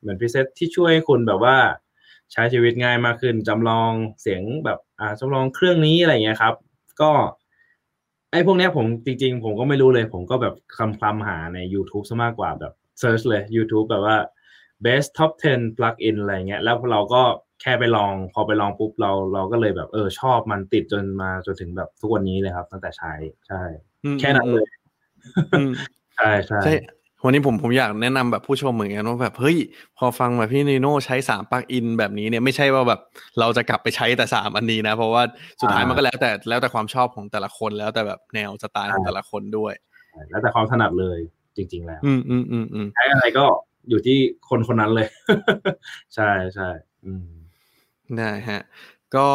เหมือน preset ที่ช่วยให้คุณแบบว่า ใช้ชีวิตง่ายมากขึ้นจำลองเสียงแบบอ่าจำลองเครื่องนี้อะไรเงี้ยครับ ก็ไอ้พวกเนี้ยผมจริง ๆ ผมก็ไม่รู้เลย ผมก็แบบคลำคลำหาใน YouTube ซะมากกว่าแบบ search เลย YouTube แบบว่า best top 10 plug-in อะไรเงี้ย แล้วเราก็แค่ไปลอง พอไปลองปุ๊บเราเราก็เลยแบบเออชอบมันติดจนมาจนถึงแบบทุกวันนี้เลยครับ ตั้งแต่ใช้ใช่อืมแค่นั้นเลยอืมใช่ใช่ใช่วันนี้ผมผมอยากแนะนำแบบผู้ชมเหมือนกันว่าแบบเฮ้ยพอฟังแบบพี่นีโน่ใช้สามปลั๊กอินแบบนี้เนี่ยไม่ใช่ว่าแบบเราจะกลับไปใช้แต่สามอันนี้นะ เพราะว่าสุดท้ายมันก็แล้วแต่แล้วแต่ความชอบของแต่ละคนแล้วแต่แบบแนวสไตล์ของแต่ละคนด้วย แล้วแต่ความถนัดเลย จริง ๆ แล้วอืมอืมอืมอืมใช้อะไรก็อยู่ที่คนคนนั้นเลย ใช่ใช่อืมได้ฮะ ก็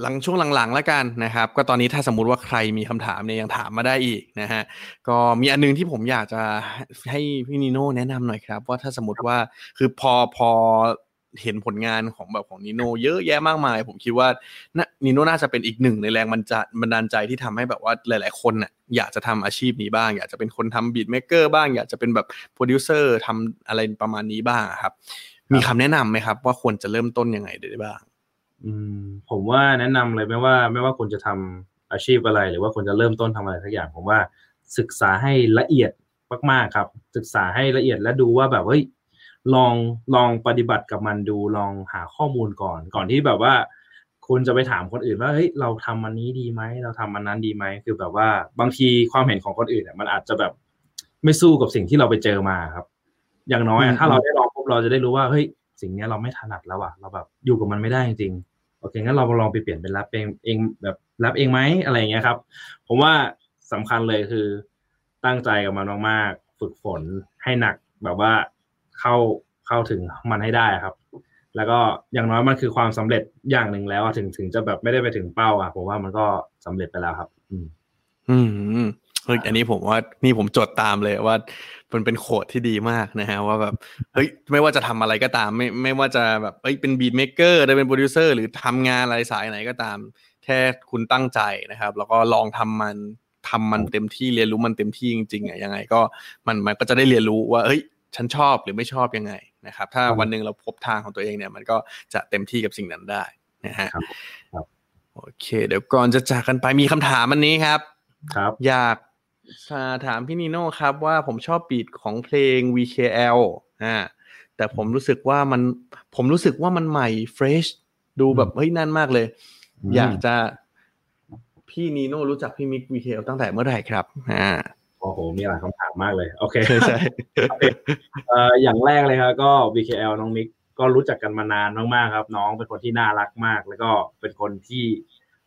หลังช่วงหลังๆแล้วกันนะครับ ก็ตอนนี้ถ้าสมมุติว่าใครมีคำถามเนี่ยยังถามมาได้อีกนะฮะก็มีอันนึงที่ผมอยากจะให้พี่นิโน่แนะนำหน่อยครับ ว่าถ้าสมมติว่าคือพอพอ เห็นผลงานของแบบของนิโน่เยอะแยะมากมาย ผมคิดว่านะนิโน่น่าจะเป็นอีกหนึ่งในแรงบันจะบันดาลใจที่ทำให้แบบว่าหลาย ๆ คนน่ะอยากจะทำอาชีพนี้บ้าง อยากจะเป็นคนทำ beat maker บ้าง อยากจะเป็นแบบโปรดิวเซอร์ทำอะไรประมาณนี้บ้างครับ มีคำแนะนำไหมครับ ว่าควรจะเริ่มต้นยังไงได้บ้าง อืม ผมว่าแนะนำเลยไม่ว่า ไม่ว่าคุณจะทำอาชีพอะไร หรือว่าคุณจะเริ่มต้นทำอะไรสักอย่าง ผมว่าศึกษาให้ละเอียดมากๆครับ ศึกษาให้ละเอียดและดูว่าแบบเฮ้ย ลองลองปฏิบัติกับมันดูลองหาข้อมูลก่อน ก่อนที่แบบว่า คุณจะไปถามคนอื่นว่าเฮ้ยเราทำอันนี้ดีไหมเราทำอันนั้นดีไหมคือแบบว่าบางทีความเห็นของคนอื่นเนี่ยมันอาจจะแบบไม่สู้กับสิ่งที่เราไปเจอมาครับ อย่างน้อยอือะมถ้าเราได้ลองปุ๊บเราจะได้รู้ว่าเฮ้ยสิ่งเนี้ยเราไม่ถนัดแล้วอะเราแบบอยู่กับมันไม่ได้จริงๆโอเคงั้นเราลองไปเปลี่ยนเป็นรับเองเองแบบรับเองไหมอะไรอย่างเงี้ยครับ ผมว่าสำคัญเลยคือตั้งใจกับมันมากๆฝึกฝนให้หนักแบบว่า เข้าเข้าถึงมันให้ได้ครับ แล้วก็อย่างน้อยมันคือความสำเร็จอย่างหนึ่งแล้วถึงถึงจะแบบไม่ได้ไปถึงเป้าอะผมว่ามันก็สำเร็จไปแล้วครับ อืม อืมเฮ้ยอันนี้ผมว่านี่ผมจดตามเลยว่ามันเป็น quote ที่ดีมากนะฮะว่าแบบเฮ้ยไม่ว่าจะทำอะไรก็ตาม ไม่ไม่ว่าจะแบบเอ้ยเป็น beat maker ได้เป็นโปรดิวเซอร์หรือทำงานอะไรสายไหนก็ตาม แค่คุณตั้งใจนะครับ แล้วก็ลองทำมันทำมันเต็มที่เรียนรู้มันเต็มที่จริงๆอะยังไงก็มันมันก็จะได้เรียนรู้ว่าเฮ้ย ฉันชอบหรือไม่ชอบยังไงนะครับ ถ้าครับวันหนึ่งเราพบทางของตัวเองเนี่ย มันก็จะเต็มที่กับสิ่งนั้นได้นะฮะครับครับโอเค เดี๋ยวก่อนจะจากกันไปมีคำถามอันนี้ครับ ครับ อยากจะถามพี่นิโน่ครับว่าผมชอบบีทของเพลง VKL อ่าแต่ผมรู้สึกว่ามันผมรู้สึกว่ามันใหม่เฟรชดูแบบเฮ้ยนั่นมากเลยอืมอยากจะพี่นีโน่รู้จักพี่มิก VKL ตั้งแต่เมื่อไหร่ครับ อ่า โอ้โห มีหลายคำถามมากเลย โอเคใช่ใช่เอ่ออย่างแรกเลยครับก็ BKL น้องมิกก็รู้จักกันมานานมากๆครับ น้องเป็นคนที่น่ารักมาก แล้วก็เป็นคนที่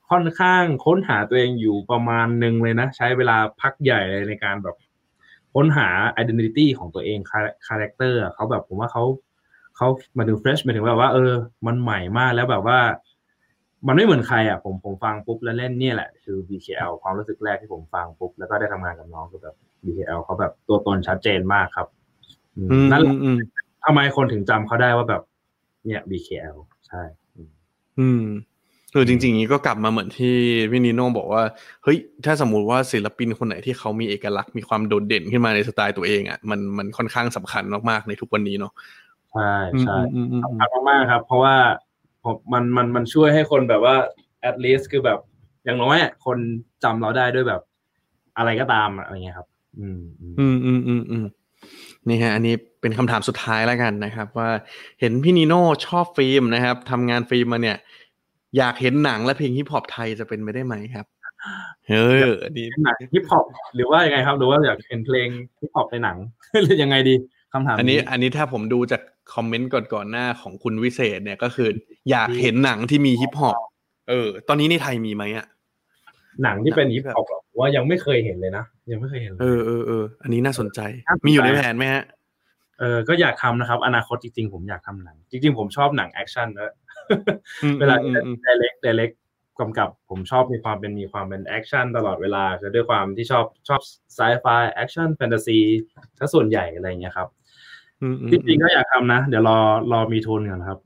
ค่อนข้างค้นหาตัวเองอยู่ประมาณหนึ่งเลยนะ ใช้เวลาพักใหญ่เลยในการแบบ ค้นหา identity ของตัวเองคาแรคเตอร์เขาแบบผมว่าเขาเขามาถึง fresh มาถึงแบบว่า เออ มันใหม่มากแล้วแบบว่า มันไม่เหมือนใครอะผมผมฟังปุ๊บแล้วเล่นเนี่ยแหละคือ BKL ความรู้สึกแรกที่ผมฟังปุ๊บแล้วก็ได้ทำงานกับน้องคือแบบ BKL เขาแบบตัวตนชัดเจนมากครับอืมอืมนั่นแหละอืมทำไมคนถึงจำเขาได้ว่าแบบ เนี่ย BKL ใช่อืมอืมคือจริงๆนี้ก็กลับมาเหมือนที่พี่นิโน่บอกว่าเฮ้ยถ้าสมมุติว่าศิลปินคนไหนที่เขามีเอกลักษณ์มีความโดดเด่นขึ้นมาในสไตล์ตัวเองอะมันมันค่อนข้างสำคัญมากๆในทุกวันนี้เนาะใช่ใช่อืมอืมอืมสำคัญมากๆครับ เพราะว่าผ มมันมันมันช่วยให้คนแบบว่า at least คือแบบ อย่างน้อยอะคนจำเราได้ด้วยแบบ อะไรก็ตามอะอะไรเงี้ยครับอืมอืม อืมอืมอืมอืมนี่ฮะ อันนี้เป็นคำถามสุดท้ายแล้วกันนะครับ ว่าเห็นพี่นีโน่ชอบฟิล์มนะครับทำงานฟิล์มมาเนี่ย อยากเห็นหนังและเพลงฮิปฮอปไทยจะเป็นไปได้ไหมครับเอออันนี้หนังฮิปฮอปหรือว่ายังไงครับหรือว่าอยากเห็นเพลงฮิปฮอปในหนังหรือยังไงดีคำถาม อันนี้ อันนี้ถ้าผมดูจาก comment ก่อนก่อนๆหน้าของคุณวิเศษเนี่ยก็คือ อยากเห็นหนังที่มีฮิปฮอปเออ ตอนนี้ในไทยมีไหมอะหนังที่เป็นฮิปฮอปอะผมว่ายังไม่เคยเห็นเลยนะยังไม่เคยเห็นเลยเออเออเอออันนี้น่าสนใจน่าสนใจ มีอยู่ในแผนไหมฮะเออก็อยากทำนะครับ อนาคตจริงๆผมอยากทำหนัง จริง ๆ ผมชอบหนัง action นะอืมเวลาอืมอืม direct direct กำกับผมชอบมีความเป็นมีความเป็น action ตลอดเวลาคือด้วยความที่ชอบชอบ sci-fi action fantasy ถ้าส่วนใหญ่อะไรอย่างเงี้ยครับ อืมอืมจริงๆก็อยากทำนะ เดี๋ยวรอรอมีทุนก่อนครับ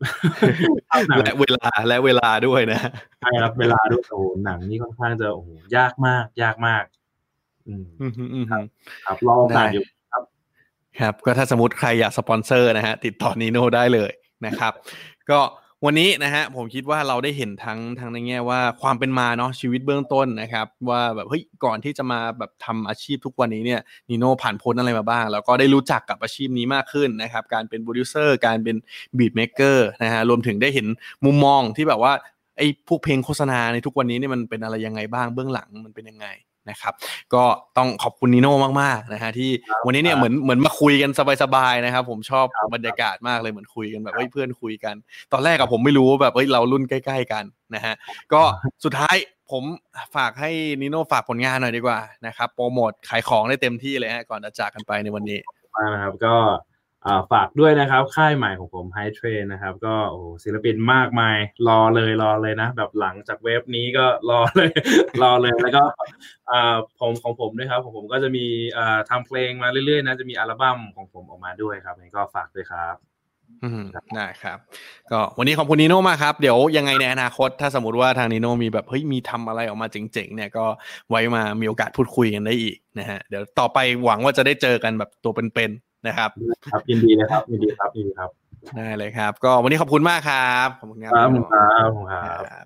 ทำหนังและเวลาและเวลาด้วยนะใช่ครับเวลาด้วยโอ้โหหนังนี่ค่อนข้างจะโอ้โหยากมาก ยากมาก อืมอืมอืมอืมครับรอโอกาสได้อยู่ครับ ก็ถ้าสมมติใครอยากสปอนเซอร์นะฮะ ติดต่อนีโน่ได้เลยนะครับ ก็ วันนี้นะฮะผมคิดว่าเราได้เห็นทั้งทั้งในแง่ว่าความเป็นมาเนาะชีวิตเบื้องต้นนะครับ ว่าแบบเฮ้ยก่อนที่จะมาแบบทำอาชีพทุกวันนี้เนี่ยนีโน่ผ่านพ้นอะไรมาบ้าง แล้วก็ได้รู้จักกับอาชีพนี้มากขึ้นนะครับ การเป็นโปรดิวเซอร์การเป็นบีทเม k เกอร์นะฮะรวมถึงได้เห็นมุมมองที่แบบว่าไอ้พวกเพลงโฆษณาในทุกวันนี้เนี่ยมันเป็นอะไรยังไงบ้างเบื้องหลังมันเป็นยังไง นะครับก็ต้องขอบคุณนิโน่มากๆนะฮะที่วันนี้เนี่ยเหมือนเหมือนมาคุยกันสบายๆนะครับ ผมชอบบรรยากาศมากเลยเหมือนคุยกันแบบเฮ้ยเพื่อนคุยกัน ตอนแรกอะผมไม่รู้ว่าแบบเฮ้ยเรารุ่นใกล้ ๆ กันนะฮะก็สุดท้ายผมฝากให้นิโน่ฝากผลงานหน่อยดีกว่านะครับโปรโมทขายของได้เต็มที่เลยฮะก่อนจะจากกันไปในวันนี้มานะครับก็อ่า ฝากด้วยนะครับค่ายใหม่ของผม High Train นะครับ ก็โอ้ศิลปินมากมาย รอเลยรอเลยนะ แบบหลังจากเว็บนี้ก็รอเลย รอเลยแล้วก็ผมของผมด้วยครับของผมก็จะมีอ่าทำเพลงมาเรื่อยๆนะจะมีอัลบั้มของผมออกมาด้วยครับก็ฝากด้วยครับอืมได้ครับ ก็วันนี้ขอบคุณนิโน่มากครับ เดี๋ยวยังไงในอนาคต ถ้าสมมติว่าทางนิโน่มีแบบเฮ้ยมีทำอะไรออกมาเจ๋งๆเนี่ยก็ไว้มามีโอกาสพูดคุยกันได้อีกนะฮะเดี๋ยวต่อไปหวังว่าจะได้เจอกันแบบตัวเป็นๆ นะครับครับยินดีเลยครับยินดีครับยินดีครับได้เลยครับ ก็วันนี้ขอบคุณมากครับขอบคุณคครัรับบผมครับผมครับครับ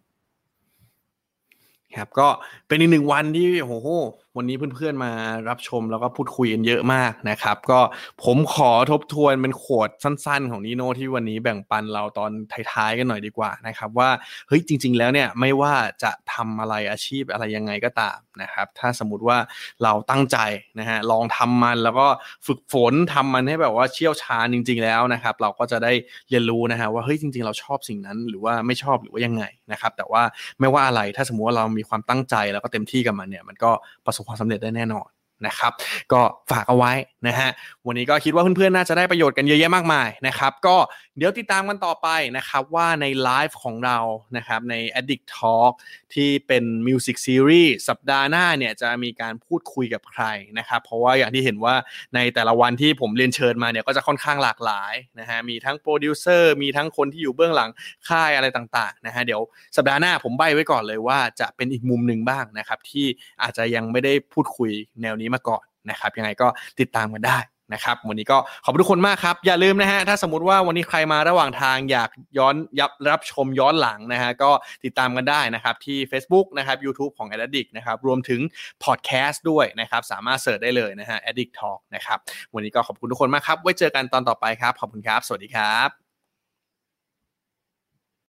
ครับ ก็เป็นอีกหนึ่งวันที่โอ้โห วันนี้เพื่อนๆมารับชมแล้วก็พูดคุยกันเยอะมากนะครับ ก็ผมขอทบทวนเป็นขวดสั้นๆ ของนีโน่ที่วันนี้แบ่งปันเราตอนท้ายๆกันหน่อยดีกว่านะครับ ว่าเฮ้ยจริง ๆ แล้วเนี่ยไม่ว่าจะทำอะไรอาชีพอะไรยังไงก็ตามนะครับ ถ้าสมมติว่าเราตั้งใจนะฮะลองทำมันแล้วก็ฝึกฝนทำมันให้แบบว่าเชี่ยวชาญจริง ๆ แล้วนะครับ เราก็จะได้เรียนรู้นะฮะว่าเฮ้ยจริง ๆ เราชอบสิ่งนั้นหรือว่าไม่ชอบหรือว่ายังไงนะครับ แต่ว่าไม่ว่าอะไรถ้าสมมติว่าเรามีความตั้งใจแล้วก็เต็มที่กับมันเนี่ยมันก็ประสบความสำเร็จได้แน่นอนนะครับ ก็ฝากเอาไว้นะฮะวันนี้ก็คิดว่าเพื่อนๆน่าจะได้ประโยชน์กันเยอะแยะมากมายนะครับ ก็ เดี๋ยวติดตามกันต่อไปนะครับว่าในไลฟ์ของเรานะครับใน Addict Talk ที่เป็น Music Series สัปดาห์หน้าเนี่ยจะมีการพูดคุยกับใครนะครับ เพราะว่าอย่างที่เห็นว่าในแต่ละวันที่ผมเรียนเชิญมาเนี่ยก็จะค่อนข้างหลากหลายนะฮะมีทั้งโปรดิวเซอร์มีทั้งคนที่อยู่เบื้องหลังค่ายอะไรต่างๆนะฮะเดี๋ยวสัปดาห์หน้าผมใบไว้ก่อนเลยว่าจะเป็นอีกมุมหนึ่งบ้างนะครับที่อาจจะยังไม่ได้พูดคุยแนวนี้มาก่อนนะครับยังไงก็ติดตามกันได้ นะครับวันนี้ก็ขอบคุณทุกคนมากครับ อย่าลืมนะฮะถ้าสมมติว่าวันนี้ใครมาระหว่างทางอยากย้อนยับรับชมย้อนหลังนะฮะก็ติดตามกันได้นะครับที่ Facebook นะครับ YouTube ของ Addict นะครับรวมถึงพอดแคสต์ด้วยนะครับสามารถเสิร์ชได้เลยนะฮะ Addict Talk นะครับวันนี้ก็ขอบคุณทุกคนมากครับ ไว้เจอกันตอนต่อไปครับ ขอบคุณครับ สวัสดีครับ